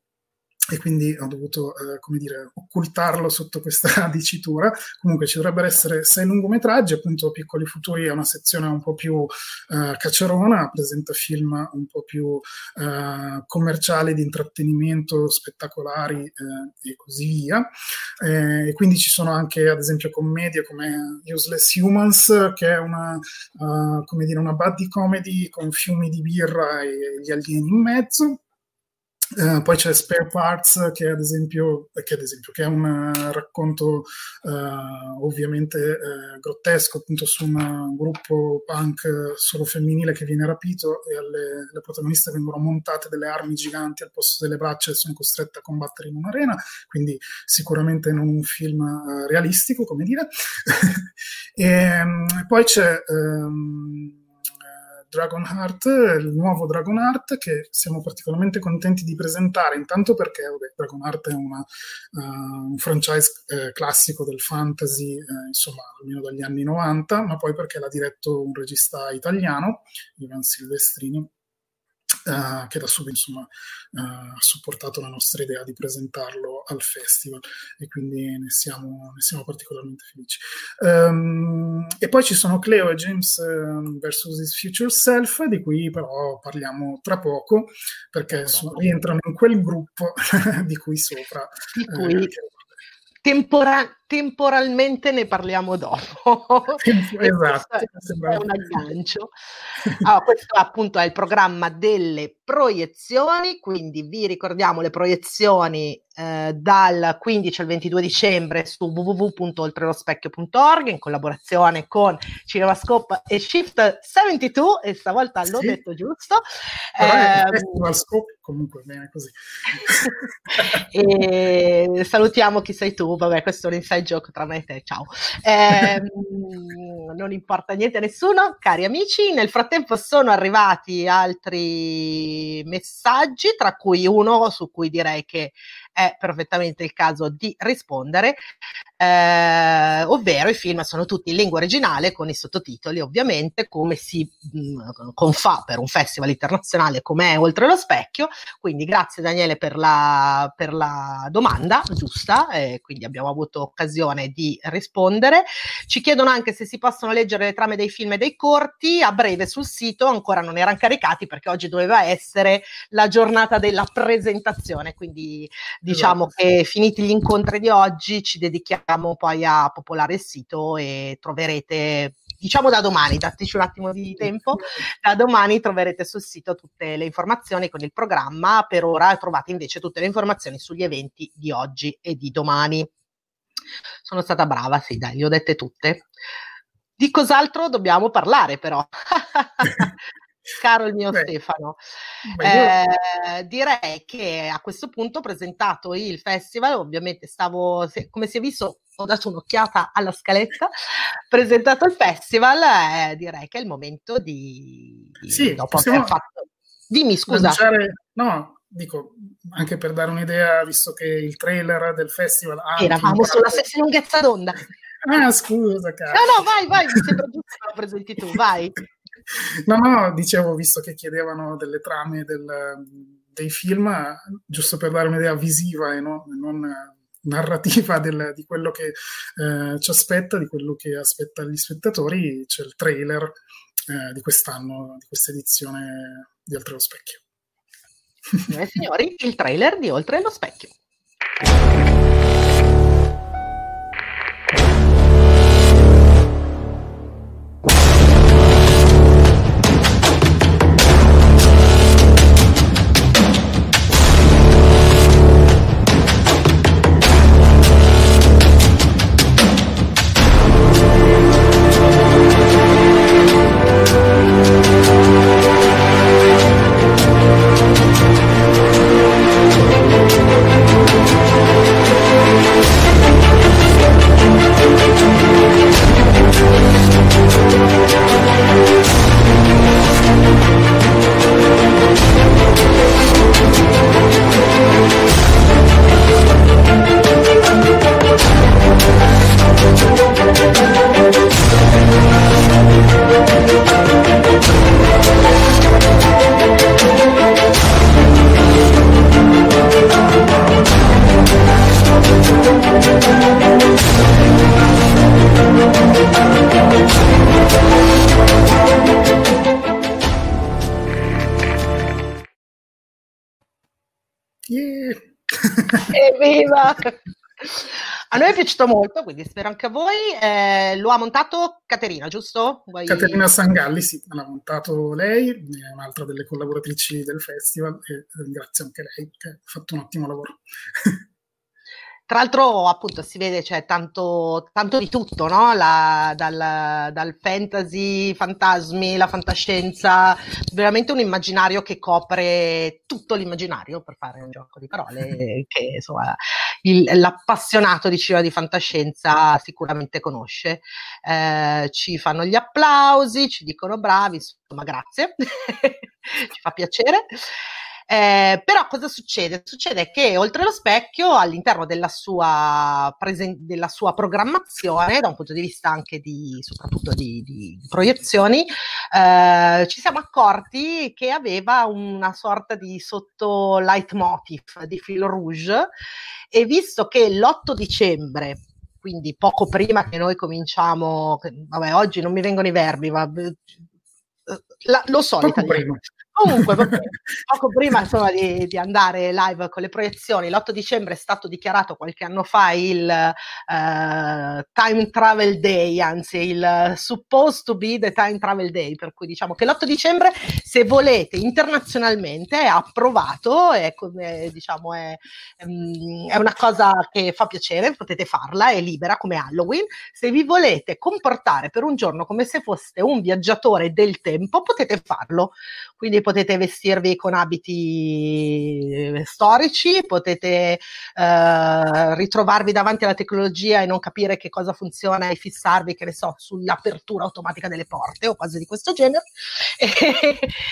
e quindi ho dovuto, eh, come dire, occultarlo sotto questa <laughs> dicitura. Comunque ci dovrebbero essere sei lungometraggi, appunto Piccoli Futuri è una sezione un po' più eh, cacciarona, presenta film un po' più eh, commerciali, di intrattenimento, spettacolari eh, e così via. Eh, e quindi ci sono anche, ad esempio, commedie come Useless Humans, che è una, uh, come dire, una buddy comedy con fiumi di birra e gli alieni in mezzo Uh, poi c'è Spare Parts che ad esempio, che, ad esempio, che è un uh, racconto uh, ovviamente grottesco appunto su un gruppo punk solo femminile che viene rapito e alle, le protagoniste vengono montate delle armi giganti al posto delle braccia e sono costrette a combattere in un'arena, quindi sicuramente non un film realistico come dire. <laughs> e, um, poi c'è um, Dragonheart, il nuovo Dragonheart che siamo particolarmente contenti di presentare, intanto perché vabbè, Dragonheart è una, uh, un franchise eh, classico del fantasy, eh, insomma, almeno dagli anni 90, ma poi perché l'ha diretto un regista italiano, Ivan Silvestrini, Uh, che da subito insomma, uh, ha supportato la nostra idea di presentarlo al festival e quindi ne siamo, ne siamo particolarmente felici. Um, e poi ci sono Cleo e James um, vs. His Future Self, di cui però parliamo tra poco perché sono, rientrano in quel gruppo <laughs> di cui sopra. Di cui... Eh, tempora- temporalmente ne parliamo dopo. <laughs> esatto, è un aggancio. Allora, questo appunto è il programma delle proiezioni, quindi vi ricordiamo le proiezioni eh, dal 15 al 22 dicembre su www.oltrelospecchio.org in collaborazione con CinemaScope e Shift 72 e stavolta l'ho sì. detto giusto. Eh, Scope comunque bene così. <laughs> e salutiamo chi sei tu, vabbè questo è un inside joke tra me e te, ciao. Eh, <laughs> non importa niente a nessuno, cari amici, nel frattempo sono arrivati altri messaggi, tra cui uno su cui direi che è perfettamente il caso di rispondere, eh, ovvero i film sono tutti in lingua originale con i sottotitoli, ovviamente, come si mh, mm, confà per un festival internazionale come è Oltre lo Specchio. Quindi grazie Daniele per la, per la domanda giusta, eh, quindi abbiamo avuto occasione di rispondere. Ci chiedono anche se si possono leggere le trame dei film e dei corti a breve sul sito, ancora non erano caricati perché oggi doveva essere la giornata della presentazione, quindi diciamo esatto. che finiti gli incontri di oggi ci dedichiamo poi a popolare il sito e troverete diciamo da domani, dateci un attimo di tempo, da domani troverete sul sito tutte le informazioni con il programma, per ora trovate invece tutte le informazioni sugli eventi di oggi e di domani. Sono stata brava, sì, dai, le ho dette tutte. Di cos'altro dobbiamo parlare però? <laughs> caro il mio Beh, Stefano. Eh, direi che a questo punto ho presentato il festival, ovviamente stavo, come si è visto, ho dato un'occhiata alla scaletta, presentato il festival, eh, direi che è il momento di... Sì, dopo aver fatto... Dimmi, scusa. Lanciare, no, dico, anche per dare un'idea, visto che il trailer del festival... Ha Eravamo sulla stessa lunghezza d'onda. <laughs> Ah, scusa, caro. No, no, vai, vai, mi sembra giusto che lo presenti tu, vai. <laughs> No, no, dicevo, visto che chiedevano delle trame del, dei film, giusto per dare un'idea visiva e no, non narrativa del, di quello che eh, ci aspetta, di quello che aspetta gli spettatori, c'è il trailer eh, di quest'anno, di questa edizione di Oltre lo Specchio. Signore e signori, il trailer di Oltre lo Specchio. Piaciuto molto, quindi spero anche a voi. Eh, lo ha montato Caterina, giusto? Vuoi... Caterina Sangalli, sì, l'ha montato lei, è un'altra delle collaboratrici del festival e ringrazio anche lei che ha fatto un ottimo lavoro. <laughs> Tra l'altro, appunto, si vede c'è tanto, tanto di tutto, no? La, dal, dal, fantasy, fantasmi, la fantascienza, veramente un immaginario che copre tutto l'immaginario, per fare un gioco di parole, <laughs> che insomma il, l'appassionato di cinema di fantascienza sicuramente conosce. Eh, ci fanno gli applausi, ci dicono bravi, insomma, grazie, <laughs> ci fa piacere. Eh, però cosa succede? Succede che oltre allo specchio, all'interno della sua, presen- della sua programmazione, da un punto di vista anche di, soprattutto di, di proiezioni, eh, ci siamo accorti che aveva una sorta di sotto leitmotiv di fil rouge e visto che l'8 dicembre quindi poco prima che noi cominciamo, vabbè, oggi non mi vengono i verbi, ma eh, la, lo so poco. Prima. Comunque, <laughs> poco prima insomma, di, di, andare live con le proiezioni, l'8 dicembre è stato dichiarato qualche anno fa il uh, Time Travel Day, anzi il supposed to be the Time Travel Day, per cui diciamo che l'8 dicembre, se volete, internazionalmente è approvato, è, diciamo, è, um, è una cosa che fa piacere, potete farla, è libera come Halloween. Se vi volete comportare per un giorno come se foste un viaggiatore del tempo, potete farlo. Quindi potete vestirvi con abiti eh, storici, potete eh, ritrovarvi davanti alla tecnologia e non capire che cosa funziona e fissarvi, che ne so, sull'apertura automatica delle porte o cose di questo genere. <laughs> E,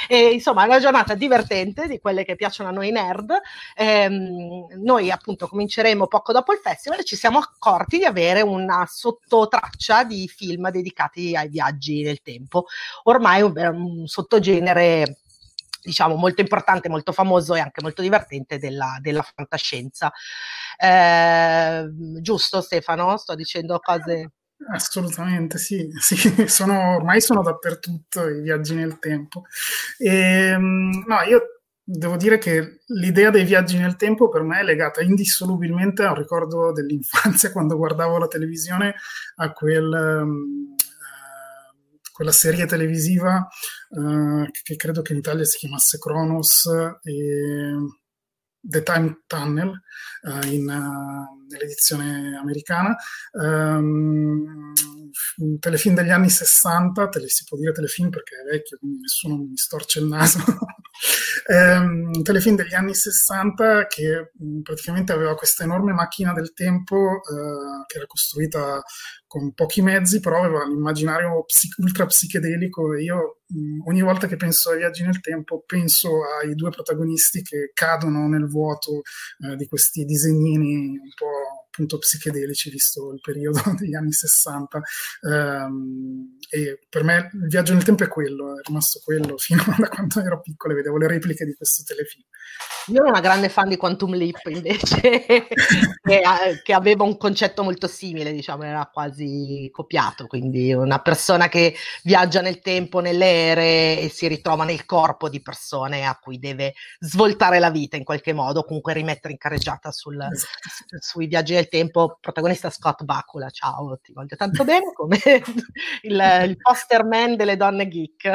e, insomma, è una giornata divertente di quelle che piacciono a noi nerd. Ehm, noi appunto cominceremo poco dopo il festival e ci siamo accorti di avere una sottotraccia di film dedicati ai viaggi nel tempo. Ormai un, un sottogenere diciamo, molto importante, molto famoso e anche molto divertente della, della fantascienza. Eh, giusto Stefano? Sto dicendo cose... Assolutamente sì, <laughs> sì. Sono, ormai sono dappertutto i viaggi nel tempo. E, ehm, no, io devo dire che l'idea dei viaggi nel tempo per me è legata indissolubilmente a un ricordo dell'infanzia <laughs> quando guardavo la televisione, a quel... Um, quella serie televisiva uh, che credo che in Italia si chiamasse Kronos e The Time Tunnel uh, in, uh, nell'edizione americana. Um, un telefilm degli anni 60, te le si può dire telefilm perché è vecchio, quindi nessuno mi storce il naso. um, <laughs> un telefilm degli anni 60 che um, praticamente aveva questa enorme macchina del tempo uh, che era costruita con pochi mezzi, però aveva l'immaginario psic- ultra psichedelico e io mh, ogni volta che penso ai viaggi nel tempo penso ai due protagonisti che cadono nel vuoto eh, di questi disegnini un po' appunto psichedelici, visto il periodo <laughs> degli anni 60. Um, ehm, e per me il viaggio nel tempo è quello, è rimasto quello fino <laughs> a quando ero piccolo e vedevo le repliche di questo telefilm. Io ero una grande fan di Quantum Leap invece, <laughs> che, che, aveva un concetto molto simile, diciamo, era quasi copiato, quindi una persona che viaggia nel tempo, nelle ere e si ritrova nel corpo di persone a cui deve svoltare la vita in qualche modo, comunque rimettere in carreggiata sul, esatto. sui viaggi nel tempo, protagonista Scott Bakula, ciao, ti voglio tanto bene, come il, il poster man delle donne geek.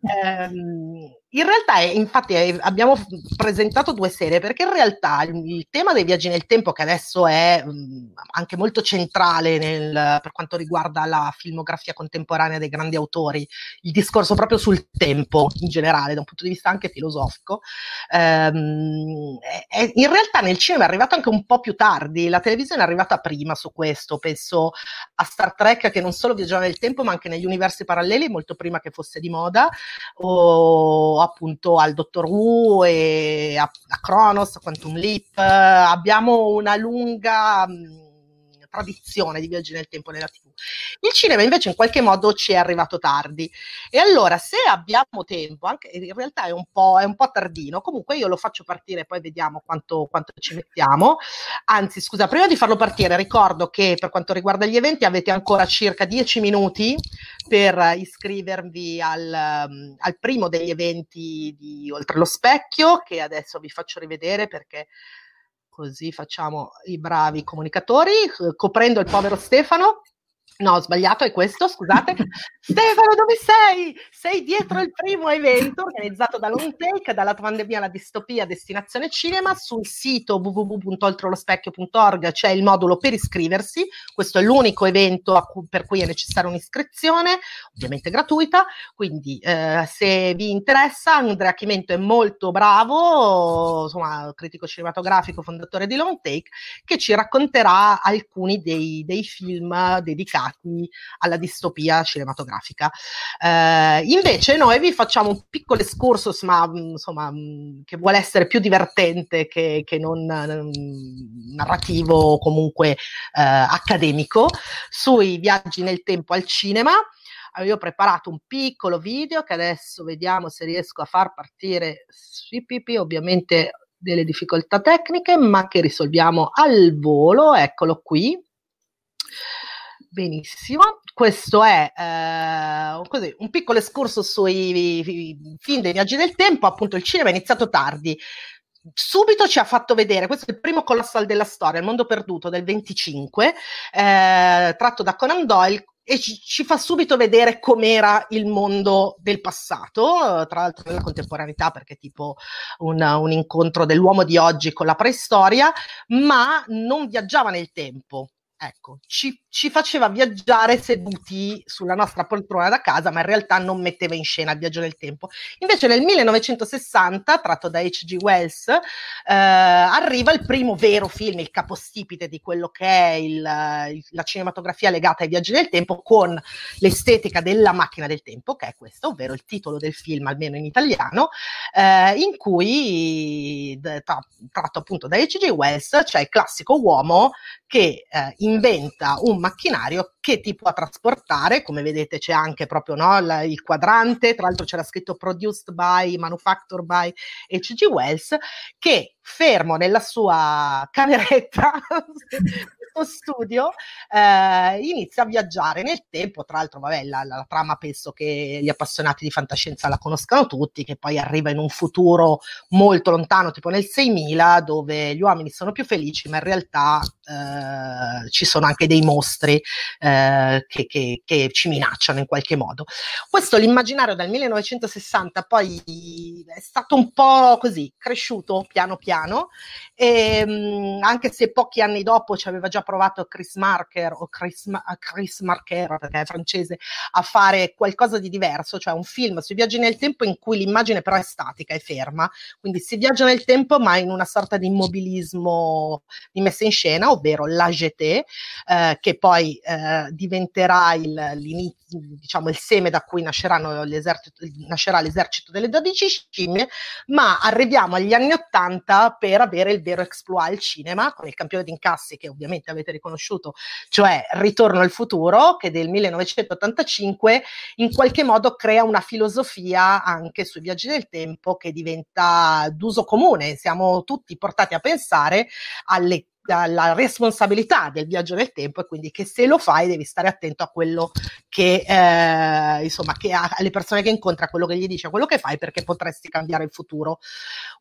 um, <laughs> in realtà, è, infatti, è, abbiamo presentato due serie perché in realtà il, il, tema dei viaggi nel tempo, che adesso è mh, anche molto centrale nel, per quanto riguarda la filmografia contemporanea dei grandi autori, il discorso proprio sul tempo in generale, da un punto di vista anche filosofico, ehm, è, in realtà nel cinema è arrivato anche un po' più tardi. La televisione è arrivata prima su questo. Penso a Star Trek, che non solo viaggiava nel tempo, ma anche negli universi paralleli, molto prima che fosse di moda. O appunto al Dottor Who e a, a Kronos, Quantum Leap, abbiamo una lunga mh, tradizione di viaggi nel tempo nella TV. Il cinema invece in qualche modo ci è arrivato tardi e allora se abbiamo tempo, anche in realtà è un po', è un po tardino, comunque io lo faccio partire poi vediamo quanto, quanto ci mettiamo. Anzi, scusa, prima di farlo partire ricordo che per quanto riguarda gli eventi avete ancora circa 10 minuti per iscrivervi al, um, al primo degli eventi di Oltre lo Specchio che adesso vi faccio rivedere perché così facciamo i bravi comunicatori, coprendo il povero Stefano. No, ho sbagliato, è questo, scusate. <laughs> Stefano, dove sei? Sei dietro il primo evento organizzato da Long Take, dalla pandemia alla distopia Destinazione Cinema. Sul sito www.oltrolospecchio.org c'è il modulo per iscriversi. Questo è l'unico evento cui, per cui è necessaria un'iscrizione, ovviamente gratuita. Quindi, eh, se vi interessa, Andrea Chimento è molto bravo, insomma, critico cinematografico, fondatore di Long Take, che ci racconterà alcuni dei, dei film dedicati legati alla distopia cinematografica. Eh, invece noi vi facciamo un piccolo excursus, ma mm, insomma, mm, che vuole essere più divertente che, che non mm, narrativo o comunque eh, accademico, sui viaggi nel tempo al cinema. Io ho preparato un piccolo video che adesso vediamo se riesco a far partire sui PP, ovviamente delle difficoltà tecniche, ma che risolviamo al volo. Eccolo qui. Benissimo, questo è eh, così, un piccolo escurso sui film dei viaggi del tempo, appunto il cinema è iniziato tardi, subito ci ha fatto vedere, questo è il primo colossal della storia, Il mondo perduto del 25, eh, tratto da Conan Doyle, e ci, ci, fa subito vedere com'era il mondo del passato, tra l'altro nella contemporaneità, perché è tipo un, un incontro dell'uomo di oggi con la preistoria, ma non viaggiava nel tempo ecco, ci, ci, faceva viaggiare seduti sulla nostra poltrona da casa, ma in realtà non metteva in scena il viaggio nel tempo. Invece nel 1960, tratto da H.G. Wells, eh, arriva il primo vero film, il capostipite di quello che è il, la cinematografia legata ai viaggi nel tempo, con l'estetica della macchina del tempo, che è questo, ovvero il titolo del film, almeno in italiano, eh, in cui, tra, tratto appunto da H.G. Wells, c'è il classico uomo che eh, inventa un macchinario che ti può trasportare, come vedete c'è anche proprio no, il quadrante, tra l'altro c'era scritto produced by, manufactured by H.G. Wells, che fermo nella sua cameretta <laughs> studio eh, inizia a viaggiare nel tempo, tra l'altro vabbè la, la, trama penso che gli appassionati di fantascienza la conoscano tutti, che poi arriva in un futuro molto lontano, tipo nel 6000, dove gli uomini sono più felici, ma in realtà eh, ci sono anche dei mostri eh, che, che, che, ci minacciano in qualche modo. Questo l'immaginario dal 1960 poi è stato un po' così, cresciuto piano piano, e, mh, anche se pochi anni dopo ci aveva già provato Chris Marker o Chris, Chris Marker, perché è francese, a fare qualcosa di diverso, cioè un film sui viaggi nel tempo in cui l'immagine però è statica, è ferma, quindi si viaggia nel tempo ma in una sorta di immobilismo di messa in scena, ovvero l'AGT, eh, che poi eh, diventerà il, diciamo, il seme da cui nascerà l'esercito delle 12 scimmie, ma arriviamo agli anni 80 per avere il vero exploit al cinema, con il campione di incassi che ovviamente avete riconosciuto, cioè Ritorno al futuro, che del 1985 in qualche modo crea una filosofia anche sui viaggi del tempo che diventa d'uso comune. Siamo tutti portati a pensare alle la responsabilità del viaggio nel tempo e quindi che se lo fai devi stare attento a quello che eh, insomma che ha, alle persone che incontra quello che gli dice quello che fai perché potresti cambiare il futuro.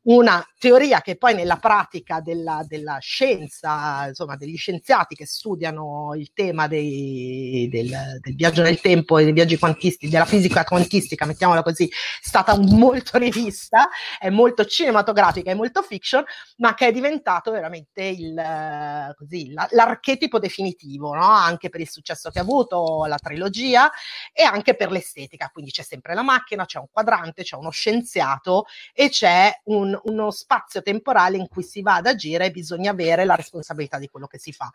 Una teoria che poi nella pratica della, della scienza insomma degli scienziati che studiano il tema dei, del, del, viaggio nel tempo e dei viaggi quantistici della fisica quantistica mettiamola così è stata molto rivista è molto cinematografica è molto fiction ma che è diventato veramente il eh, così, la, l'archetipo definitivo, no? anche per il successo che ha avuto la trilogia e anche per l'estetica. Quindi c'è sempre la macchina, c'è un quadrante, c'è uno scienziato e c'è un, uno spazio temporale in cui si va ad agire e bisogna avere la responsabilità di quello che si fa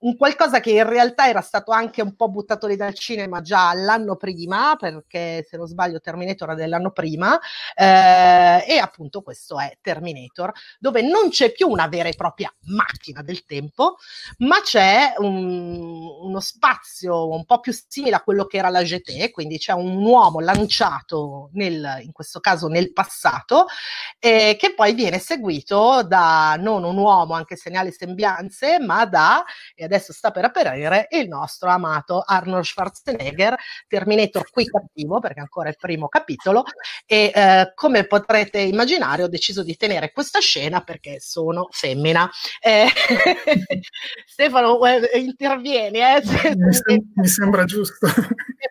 un qualcosa che in realtà era stato anche un po' buttato lì dal cinema già l'anno prima, perché se non sbaglio Terminator era dell'anno prima, eh, e appunto questo è Terminator, dove non c'è più una vera e propria macchina del tempo, ma c'è un, uno spazio un po' più simile a quello che era la GT, quindi c'è un uomo lanciato nel, in questo caso nel passato, eh, che poi viene seguito da non un uomo, anche se ne ha le sembianze, ma da e adesso sta per apparire il nostro amato Arnold Schwarzenegger, Terminator qui cattivo, perché ancora è il primo capitolo, e eh, come potrete immaginare ho deciso di tenere questa scena perché sono femmina. Eh, <laughs> Stefano, eh, intervieni. Eh, mi, sem- mi, sembra giusto.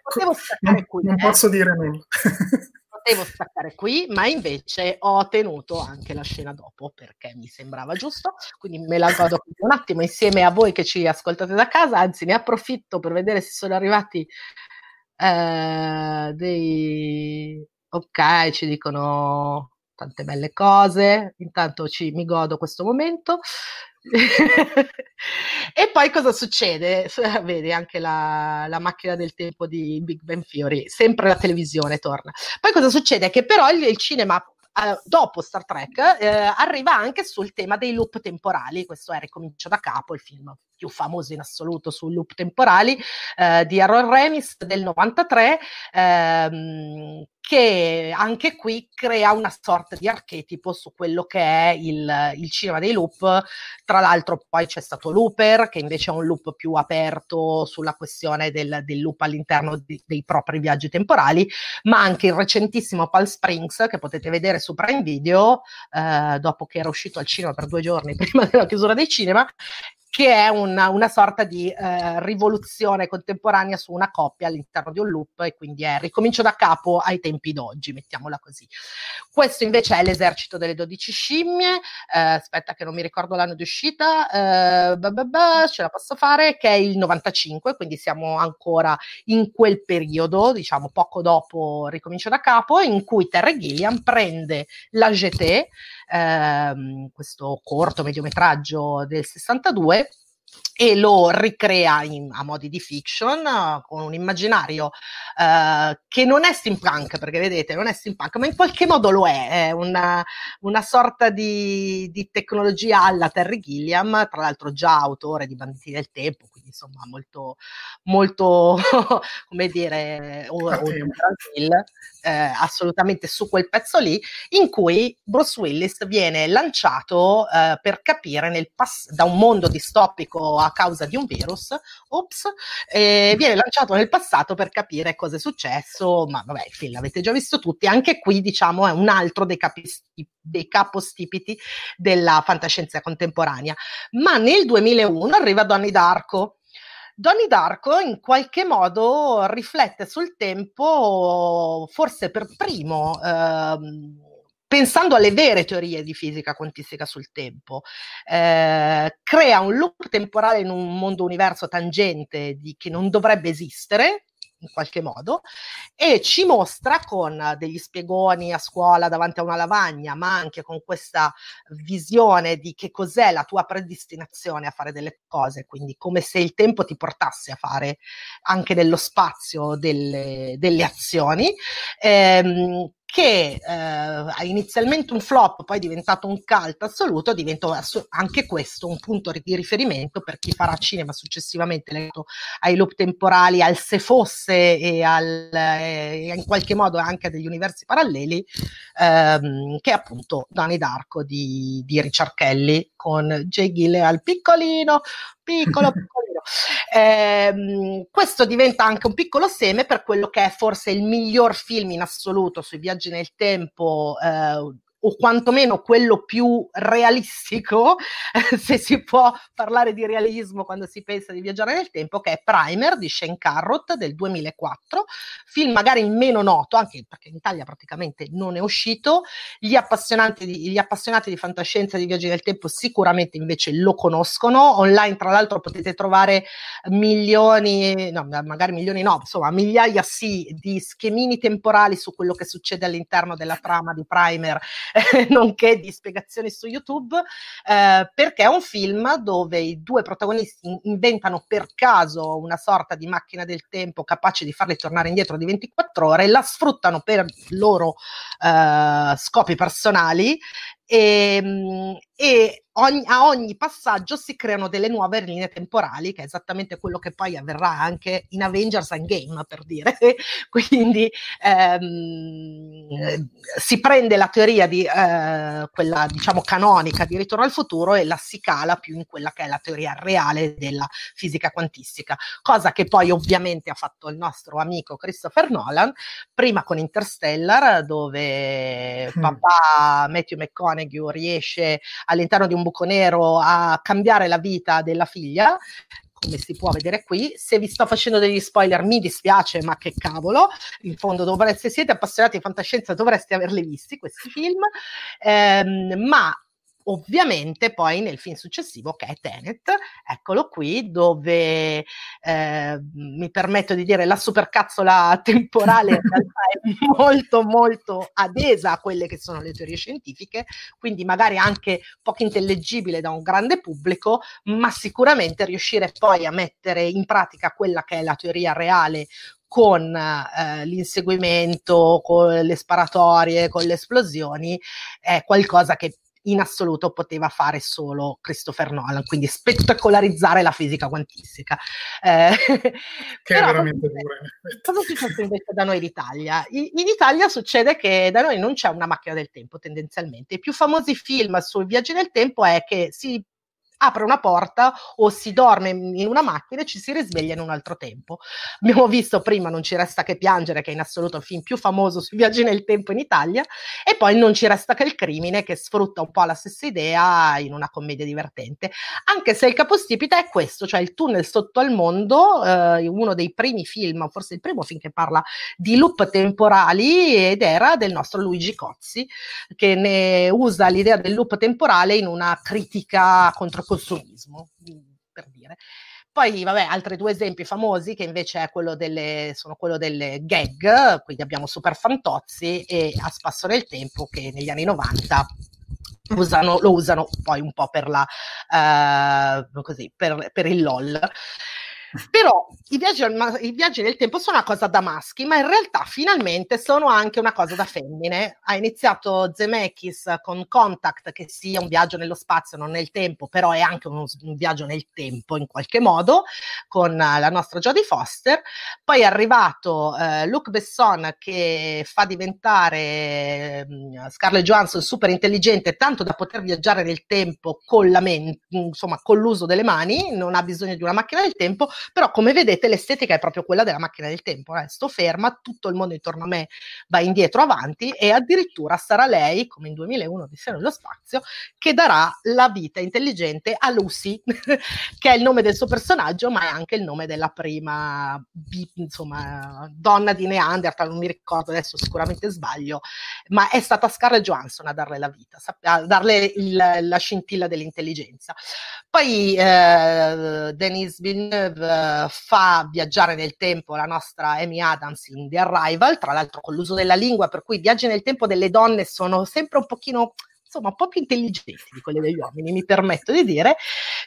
Potevo staccare qui. Non, non posso dire nulla <laughs> potevo staccare qui, ma invece ho tenuto anche la scena dopo perché mi sembrava giusto, quindi me la godo un attimo insieme a voi che ci ascoltate da casa, anzi ne approfitto per vedere se sono arrivati eh, dei... Ok, ci dicono tante belle cose, intanto ci, mi godo questo momento. <laughs> e poi cosa succede? Vedi anche la, la, macchina del tempo di Big Ben Theory, sempre la televisione torna. Poi cosa succede? Che però il, il cinema Uh, dopo Star Trek uh, arriva anche sul tema dei loop temporali. Questo è Ricomincio da capo, il film più famoso in assoluto sui loop temporali uh, di Aaron Remis del 93, ehm, che anche qui crea una sorta di archetipo su quello che è il, il, cinema dei loop. Tra l'altro poi c'è stato Looper, che invece è un loop più aperto sulla questione del, del loop all'interno di, dei propri viaggi temporali, ma anche il recentissimo Palm Springs, che potete vedere su Prime Video, eh, dopo che era uscito al cinema per due giorni <laughs> prima della chiusura dei cinema, che è una, una sorta di eh, rivoluzione contemporanea su una coppia all'interno di un loop e quindi è ricomincio da capo ai tempi d'oggi, mettiamola così. Questo invece è l'esercito delle 12 scimmie, eh, aspetta che non mi ricordo l'anno di uscita, eh, bah bah bah, ce la posso fare, che è il 95, quindi siamo ancora in quel periodo, diciamo poco dopo ricomincio da capo, in cui Terry Gilliam prende la GT, ehm, questo corto mediometraggio del 62 e lo ricrea in, a modi di fiction uh, con un immaginario uh, che non è steampunk, perché vedete, non è steampunk, ma in qualche modo lo è, è una, una sorta di, di, tecnologia alla Terry Gilliam, tra l'altro già autore di Banditi del Tempo, quindi insomma molto, molto <laughs> come dire, o, o eh, assolutamente su quel pezzo lì, in cui Bruce Willis viene lanciato eh, per capire pass- da un mondo distopico a causa di un virus, ops, eh, viene lanciato nel passato per capire cosa è successo, ma vabbè, il film l'avete già visto tutti, anche qui diciamo è un altro dei, capisti- dei capostipiti della fantascienza contemporanea. Ma nel 2001 arriva Donnie Darko, Donnie Darko in qualche modo riflette sul tempo, forse per primo, ehm, pensando alle vere teorie di fisica quantistica sul tempo, eh, crea un loop temporale in un mondo universo tangente di, che non dovrebbe esistere, in qualche modo e ci mostra con degli spiegoni a scuola davanti a una lavagna, ma anche con questa visione di che cos'è la tua predestinazione a fare delle cose, quindi come se il tempo ti portasse a fare anche nello spazio delle, delle azioni. Ehm, che eh, inizialmente un flop, poi è diventato un cult assoluto, diventa anche questo un punto di riferimento per chi farà cinema successivamente legato ai loop temporali, al se fosse e, al, e in qualche modo anche a degli universi paralleli, ehm, che è appunto Donnie Darko di, di Kelly con Jay Gillian piccolino, piccolo, piccolino. <laughs> Eh, questo diventa anche un piccolo seme per quello che è forse il miglior film in assoluto sui viaggi nel tempo eh, o quantomeno quello più realistico, <laughs> se si può parlare di realismo quando si pensa di viaggiare nel tempo, che è Primer di Shane Carrot del 2004, film magari meno noto, anche perché in Italia praticamente non è uscito, gli appassionati di, gli appassionati di fantascienza e di viaggi nel tempo sicuramente invece lo conoscono, online tra l'altro potete trovare milioni, no magari milioni no, insomma migliaia sì di schemini temporali su quello che succede all'interno della trama di Primer <laughs> nonché di spiegazioni su YouTube, eh, perché è un film dove i due protagonisti inventano per caso una sorta di macchina del tempo capace di farli tornare indietro di 24 ore, la sfruttano per loro eh, scopi personali e, ehm, e ogni, a ogni passaggio si creano delle nuove linee temporali, che è esattamente quello che poi avverrà anche in Avengers Endgame, per dire. <laughs> Quindi ehm, si prende la teoria di eh, quella, diciamo, canonica di Ritorno al futuro e la si cala più in quella che è la teoria reale della fisica quantistica, cosa che poi ovviamente ha fatto il nostro amico Christopher Nolan, prima con Interstellar, dove mm. papà Matthew McConaughey riesce all'interno di un buco nero a cambiare la vita della figlia, come si può vedere qui. Se vi sto facendo degli spoiler mi dispiace, ma che cavolo, in fondo dovreste, se siete appassionati di fantascienza dovreste averli visti questi film, ehm, ma ovviamente poi nel film successivo che è Tenet, eccolo qui, dove eh, mi permetto di dire la supercazzola temporale in realtà è <laughs> molto molto adesa a quelle che sono le teorie scientifiche, quindi magari anche poco intellegibile da un grande pubblico, ma sicuramente riuscire poi a mettere in pratica quella che è la teoria reale con eh, l'inseguimento, con le sparatorie, con le esplosioni, è qualcosa che in assoluto poteva fare solo Christopher Nolan, quindi spettacolarizzare la fisica quantistica. Eh, <laughs> che è veramente dura. Cosa succede invece da noi d'Italia? In, in Italia succede che da noi non c'è una macchina del tempo tendenzialmente. I più famosi film sui viaggi nel tempo è che si apre una porta o si dorme in una macchina e ci si risveglia in un altro tempo. Abbiamo visto prima Non ci resta che piangere, che è in assoluto il film più famoso sui viaggi nel tempo in Italia, e poi Non ci resta che il crimine, che sfrutta un po' la stessa idea in una commedia divertente. Anche se il capostipite è questo, cioè il tunnel sotto al mondo, eh, uno dei primi film, forse il primo film che parla di loop temporali ed era del nostro Luigi Cozzi, che ne usa l'idea del loop temporale in una critica contro consumismo, per dire. Poi, vabbè, altri due esempi famosi che invece è quello delle, sono quello delle gag, quindi abbiamo Super Fantozzi e A Spasso nel Tempo che negli anni 90 usano, lo usano poi un po' per, la, uh, così, per, per il LOL. Però i viaggi, i viaggi, nel tempo sono una cosa da maschi, ma in realtà finalmente sono anche una cosa da femmine. Ha iniziato Zemeckis con Contact, che sia un viaggio nello spazio, non nel tempo, però è anche uno, un viaggio nel tempo in qualche modo, con la nostra Jodie Foster. Poi è arrivato eh, Luc Besson che fa diventare eh, Scarlett Johansson super intelligente, tanto da poter viaggiare nel tempo con la mente, insomma, con l'uso delle mani, non ha bisogno di una macchina del tempo però come vedete l'estetica è proprio quella della macchina del tempo, eh? sto ferma, tutto il mondo intorno a me va indietro, avanti e addirittura sarà lei, come in 2001 di Seno dello Spazio, che darà la vita intelligente a Lucy, <laughs> che è il nome del suo personaggio, ma è anche il nome della prima insomma, donna di Neanderthal, non mi ricordo adesso, sicuramente sbaglio, ma è stata Scarlett Johansson a darle la vita, a darle il, la scintilla dell'intelligenza. Poi eh, Denise Villeneuve fa viaggiare nel tempo la nostra Amy Adams in The Arrival, tra l'altro con l'uso della lingua, per cui i viaggi nel tempo delle donne sono sempre un pochino insomma un po' più intelligenti di quelle degli uomini, mi permetto di dire,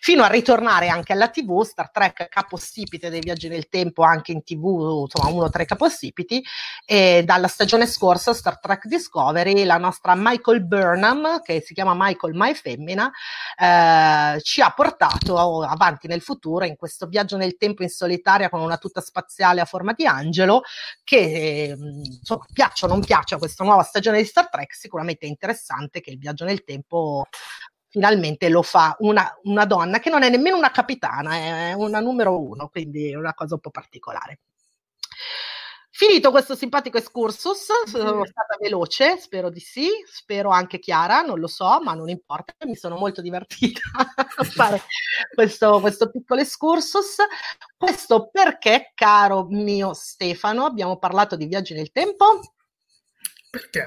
fino a ritornare anche alla TV, Star Trek capostipite dei viaggi nel tempo anche in TV, insomma uno tra i capostipiti, e dalla stagione scorsa Star Trek Discovery, la nostra Michael Burnham, che si chiama Michael Mai Femmina, eh, ci ha portato avanti nel futuro in questo viaggio nel tempo in solitaria con una tuta spaziale a forma di angelo, che insomma piaccia o non piaccia questa nuova stagione di Star Trek, sicuramente è interessante che il viaggio viaggio nel tempo finalmente lo fa una, una, donna che non è nemmeno una capitana, è una numero uno, quindi è una cosa un po' particolare. Finito questo simpatico excursus, sono stata veloce, spero di sì, spero anche chiara, non lo so, ma non importa, mi sono molto divertita <laughs> a fare questo, questo piccolo excursus. Questo perché, caro mio Stefano, abbiamo parlato di viaggi nel tempo? Perché?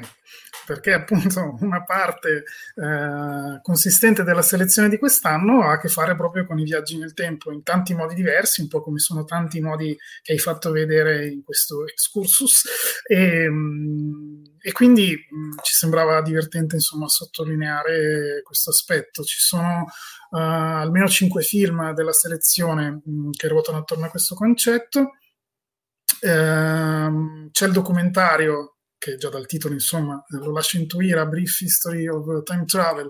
Perché appunto <laughs> una parte eh, consistente della selezione di quest'anno ha a che fare proprio con i viaggi nel tempo in tanti modi diversi, un po' come sono tanti modi che hai fatto vedere in questo excursus. E, mm, e quindi mh, mm, ci sembrava divertente insomma sottolineare questo aspetto. Ci sono uh, almeno cinque film della selezione mh, mm, che ruotano attorno a questo concetto. Uh, c'è il documentario che già dal titolo insomma lo lascia intuire, A Brief History of Time Travel,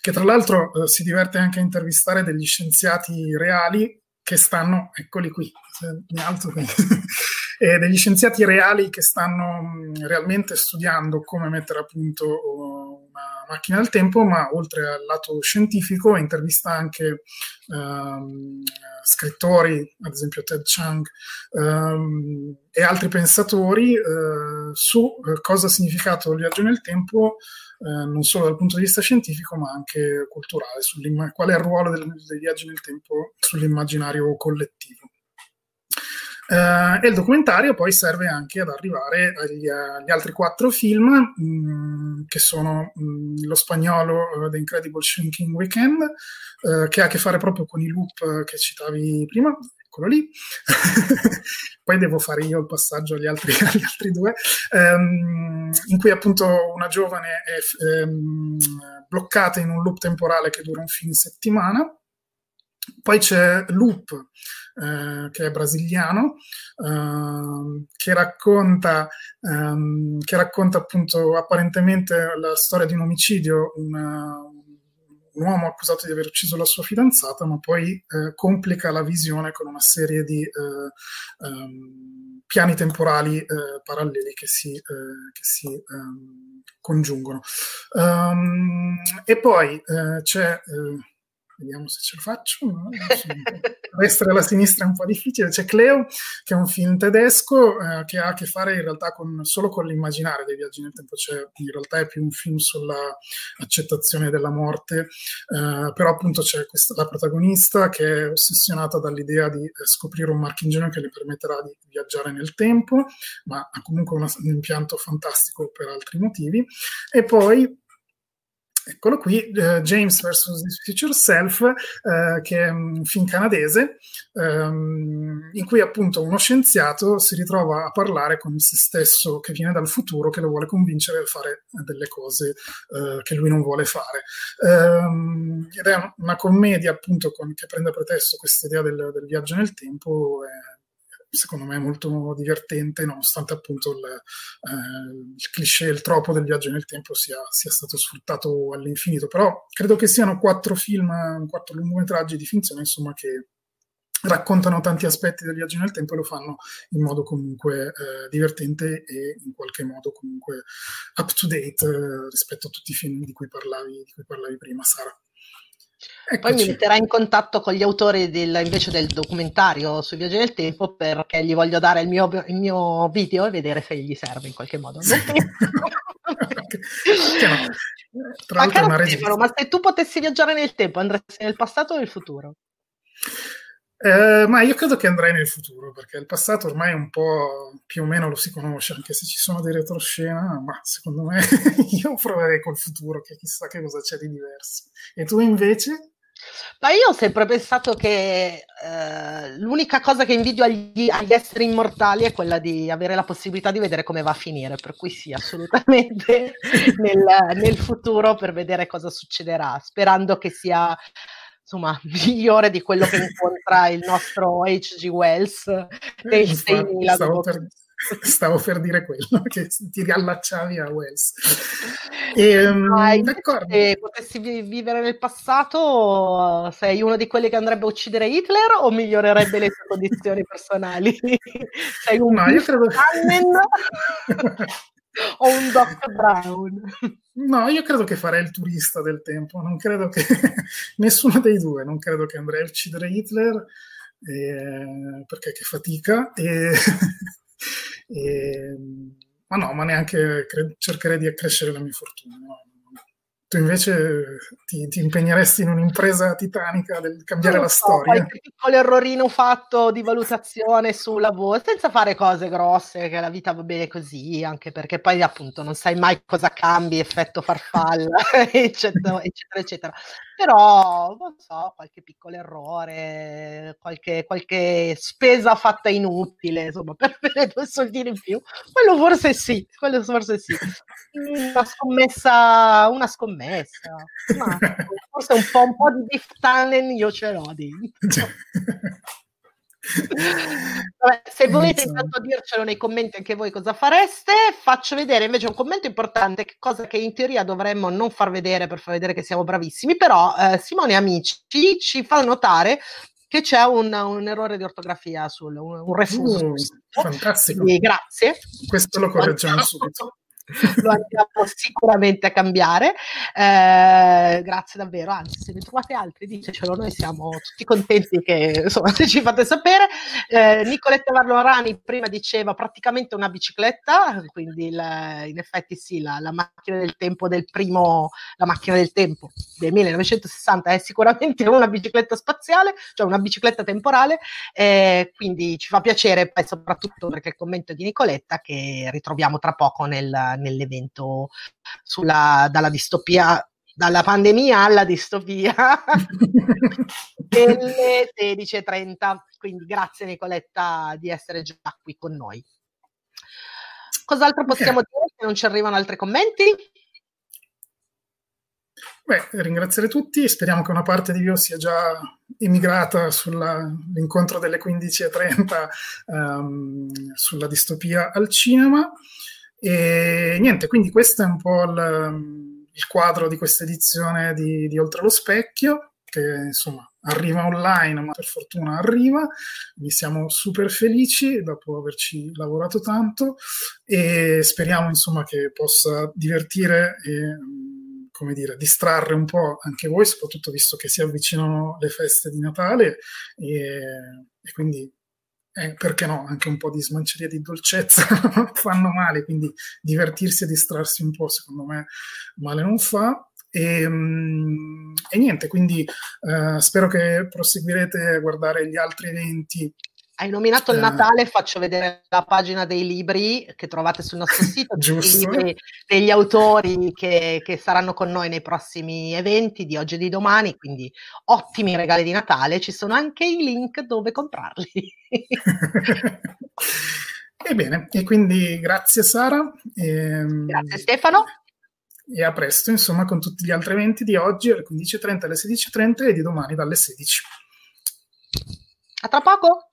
che tra l'altro eh, si diverte anche a intervistare degli scienziati reali che stanno, eccoli qui, mi alzo qui, degli scienziati reali che stanno realmente studiando come mettere a punto una macchina del tempo, ma oltre al lato scientifico intervista anche um, scrittori, ad esempio Ted Chiang, um, e altri pensatori uh, su uh, cosa ha significato il viaggio nel tempo eh, non solo dal punto di vista scientifico ma anche culturale, qual è il ruolo del, dei viaggi nel tempo sull'immaginario collettivo. Uh, e il documentario poi serve anche ad arrivare agli, agli altri quattro film, mh, mm, che sono mh, mm, lo spagnolo uh, The Incredible Shrinking Weekend, uh, che ha a che fare proprio con i loop che citavi prima, eccolo lì. <laughs> poi devo fare io il passaggio agli altri, <laughs> agli altri due, um, in cui appunto una giovane è um, bloccata in un loop temporale che dura un fin settimana. Poi c'è Loop, eh, che è brasiliano, eh, che, racconta, ehm, che racconta appunto apparentemente la storia di un omicidio, una, un uomo accusato di aver ucciso la sua fidanzata, ma poi eh, complica la visione con una serie di eh, um, piani temporali eh, paralleli che si, eh, che si um, congiungono. Um, e poi c'è vediamo se ce lo faccio. No? a destra e alla sinistra è un po' difficile. C'è Cleo, che è un film tedesco eh, che ha a che fare in realtà con, solo con l'immaginario dei viaggi nel tempo, cioè in realtà è più un film sull'accettazione della morte, eh, però appunto c'è questa, la protagonista che è ossessionata dall'idea di eh, scoprire un marchingegno che le permetterà di viaggiare nel tempo, ma ha comunque una, un impianto fantastico per altri motivi. E poi Eccolo qui, uh, James vs. His Future Self, uh, che è un film canadese, um, in cui appunto uno scienziato si ritrova a parlare con se stesso che viene dal futuro, che lo vuole convincere a fare delle cose uh, che lui non vuole fare. Um, ed è una commedia appunto con, che prende a pretesto questa idea del, del viaggio nel tempo. Eh, secondo me molto divertente, nonostante appunto il, eh, il cliché, il troppo del viaggio nel tempo sia, sia, stato sfruttato all'infinito. Però credo che siano quattro film, quattro lungometraggi di finzione, insomma, che raccontano tanti aspetti del viaggio nel tempo e lo fanno in modo comunque eh, divertente e in qualche modo comunque up to date eh, rispetto a tutti i film di cui parlavi, di cui parlavi prima, Sara. Eccoci. Poi mi metterà in contatto con gli autori del, invece del documentario sui viaggi del tempo perché gli voglio dare il mio, il mio video e vedere se gli serve in qualche modo. Sì. <laughs> ma, Stefano, ma se tu potessi viaggiare nel tempo, andresti nel passato o nel futuro? Eh, ma io credo che andrei nel futuro perché il passato ormai un po' più o meno lo si conosce, anche se ci sono dei retroscena, ma secondo me <laughs> io proverei col futuro, che chissà che cosa c'è di diverso. E tu invece? Ma io ho sempre pensato che eh, l'unica cosa che invidio agli, agli, esseri immortali è quella di avere la possibilità di vedere come va a finire, per cui sì, assolutamente <laughs> nel, nel futuro per vedere cosa succederà, sperando che sia insomma, <laughs> migliore di quello che incontra il nostro H.G. Wells nei 6000 stavo per, <laughs> stavo per dire quello, che ti riallacciavi a Wells. <laughs> E, um, d'accordo. Se potessi vivere nel passato, sei uno di quelli che andrebbe a uccidere Hitler o migliorerebbe le tue condizioni personali? sei un no, io credo... o un Doc <laughs> Brown? No, io credo che farei il turista del tempo, non credo che <laughs> nessuno dei due, non credo che andrei a uccidere Hitler eh, perché che fatica e, <laughs> e, ma no, ma neanche cre- cercherei di accrescere la mia fortuna. No? Tu invece ti, ti, impegneresti in un'impresa titanica del cambiare la so, storia. Qualche piccolo errorino fatto di valutazione sul lavoro, senza fare cose grosse, che la vita va bene così, anche perché poi appunto non sai mai cosa cambi, effetto farfalla, <laughs> eccetera, eccetera, eccetera però non so, qualche piccolo errore, qualche, qualche spesa fatta inutile, insomma, <laughs> per avere due soldini in più, quello forse sì, quello forse sì. <laughs> Una scommessa, una scommessa, ma <laughs> forse un po', un po' di talent io ce l'ho dentro. Vabbè, se volete intanto dircelo nei commenti anche voi cosa fareste, faccio vedere invece un commento importante, cosa che in teoria dovremmo non far vedere per far vedere che siamo bravissimi, però eh, Simone Amici ci fa notare che c'è un, un errore di ortografia sul un, un refuso. Uh, fantastico. Quindi, grazie. Questo lo correggiamo subito. Lo andiamo sicuramente a cambiare. Eh, grazie davvero, anzi se ne trovate altri ditecelo, noi siamo tutti contenti che insomma se <laughs> ci fate sapere. Eh, Nicoletta Varlorani prima diceva praticamente una bicicletta, quindi il, in effetti sì, la, la, macchina del tempo del primo, la macchina del tempo del 1960 è sicuramente una bicicletta spaziale, cioè una bicicletta temporale, eh, quindi ci fa piacere, poi soprattutto perché il commento è di Nicoletta che ritroviamo tra poco nel nell'evento sulla, dalla distopia dalla pandemia alla distopia <laughs> delle 16.30. Quindi grazie Nicoletta di essere già qui con noi. Cos'altro possiamo okay. dire se non ci arrivano altri commenti? Beh, ringraziare tutti, speriamo che una parte di voi sia già emigrata sull'incontro delle 15.30 um, ehm, sulla distopia al cinema. E niente, quindi questo è un po' il, il quadro di questa edizione di, di Oltre lo Specchio, che insomma arriva online, ma per fortuna arriva. Quindi siamo super felici dopo averci lavorato tanto e speriamo insomma che possa divertire e come dire, distrarre un po' anche voi, soprattutto visto che si avvicinano le feste di Natale e, e quindi eh, perché no, anche un po' di smanceria di dolcezza <laughs> fanno male, quindi divertirsi e distrarsi un po', secondo me, male non fa. E, ehm, e niente, quindi eh, spero che proseguirete a guardare gli altri eventi hai nominato il eh. Natale, faccio vedere la pagina dei libri che trovate sul nostro <laughs> sito, libri degli autori che, che, saranno con noi nei prossimi eventi di oggi e di domani, quindi ottimi regali di Natale, ci sono anche i link dove comprarli. <laughs> Ebbene, e quindi grazie Sara. E, ehm, grazie Stefano. E a presto, insomma, con tutti gli altri eventi di oggi alle 15.30, alle 16.30 e di domani dalle 16. A tra poco!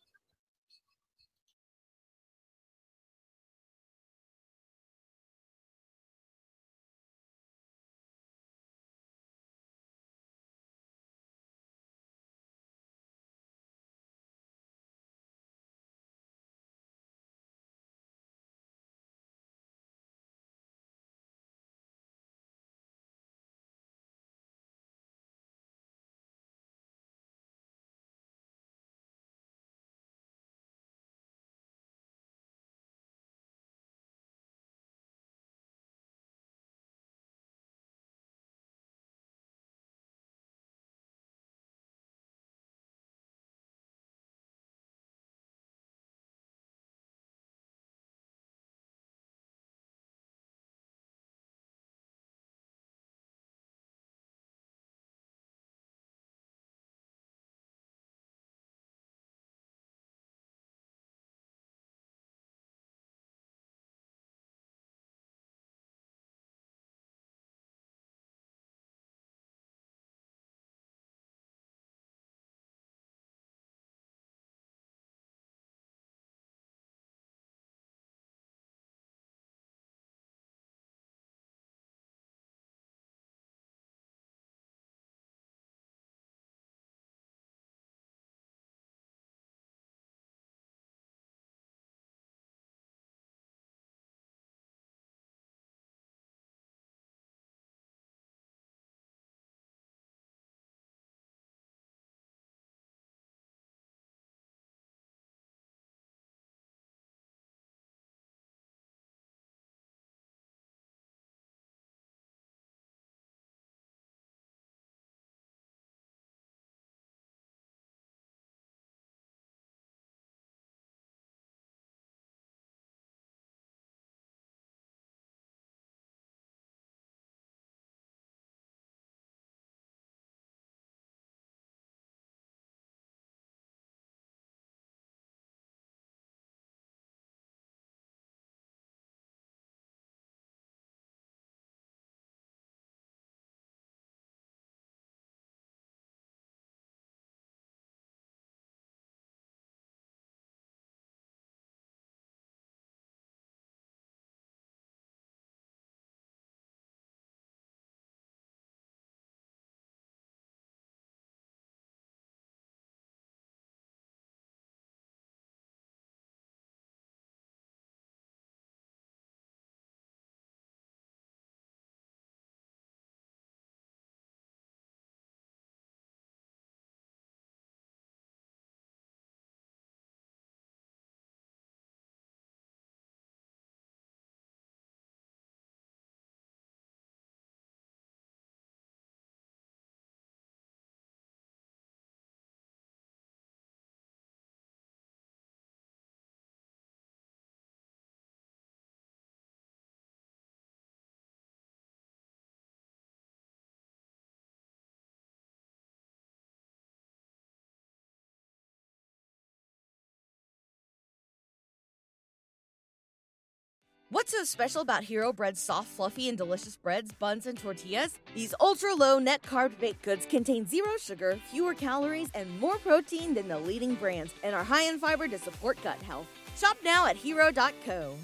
What's so special about Hero Bread's soft, fluffy, and delicious breads, buns, and tortillas? These ultra low net carb baked goods contain zero sugar, fewer calories, and more protein than the leading brands, and are high in fiber to support gut health. Shop now at hero.co.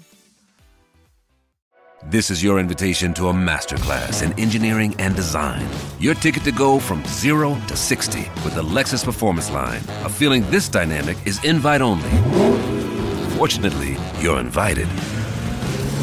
This is your invitation to a masterclass in engineering and design. Your ticket to go from zero to 60 with the Lexus Performance Line. A feeling this dynamic is invite only. Fortunately, you're invited.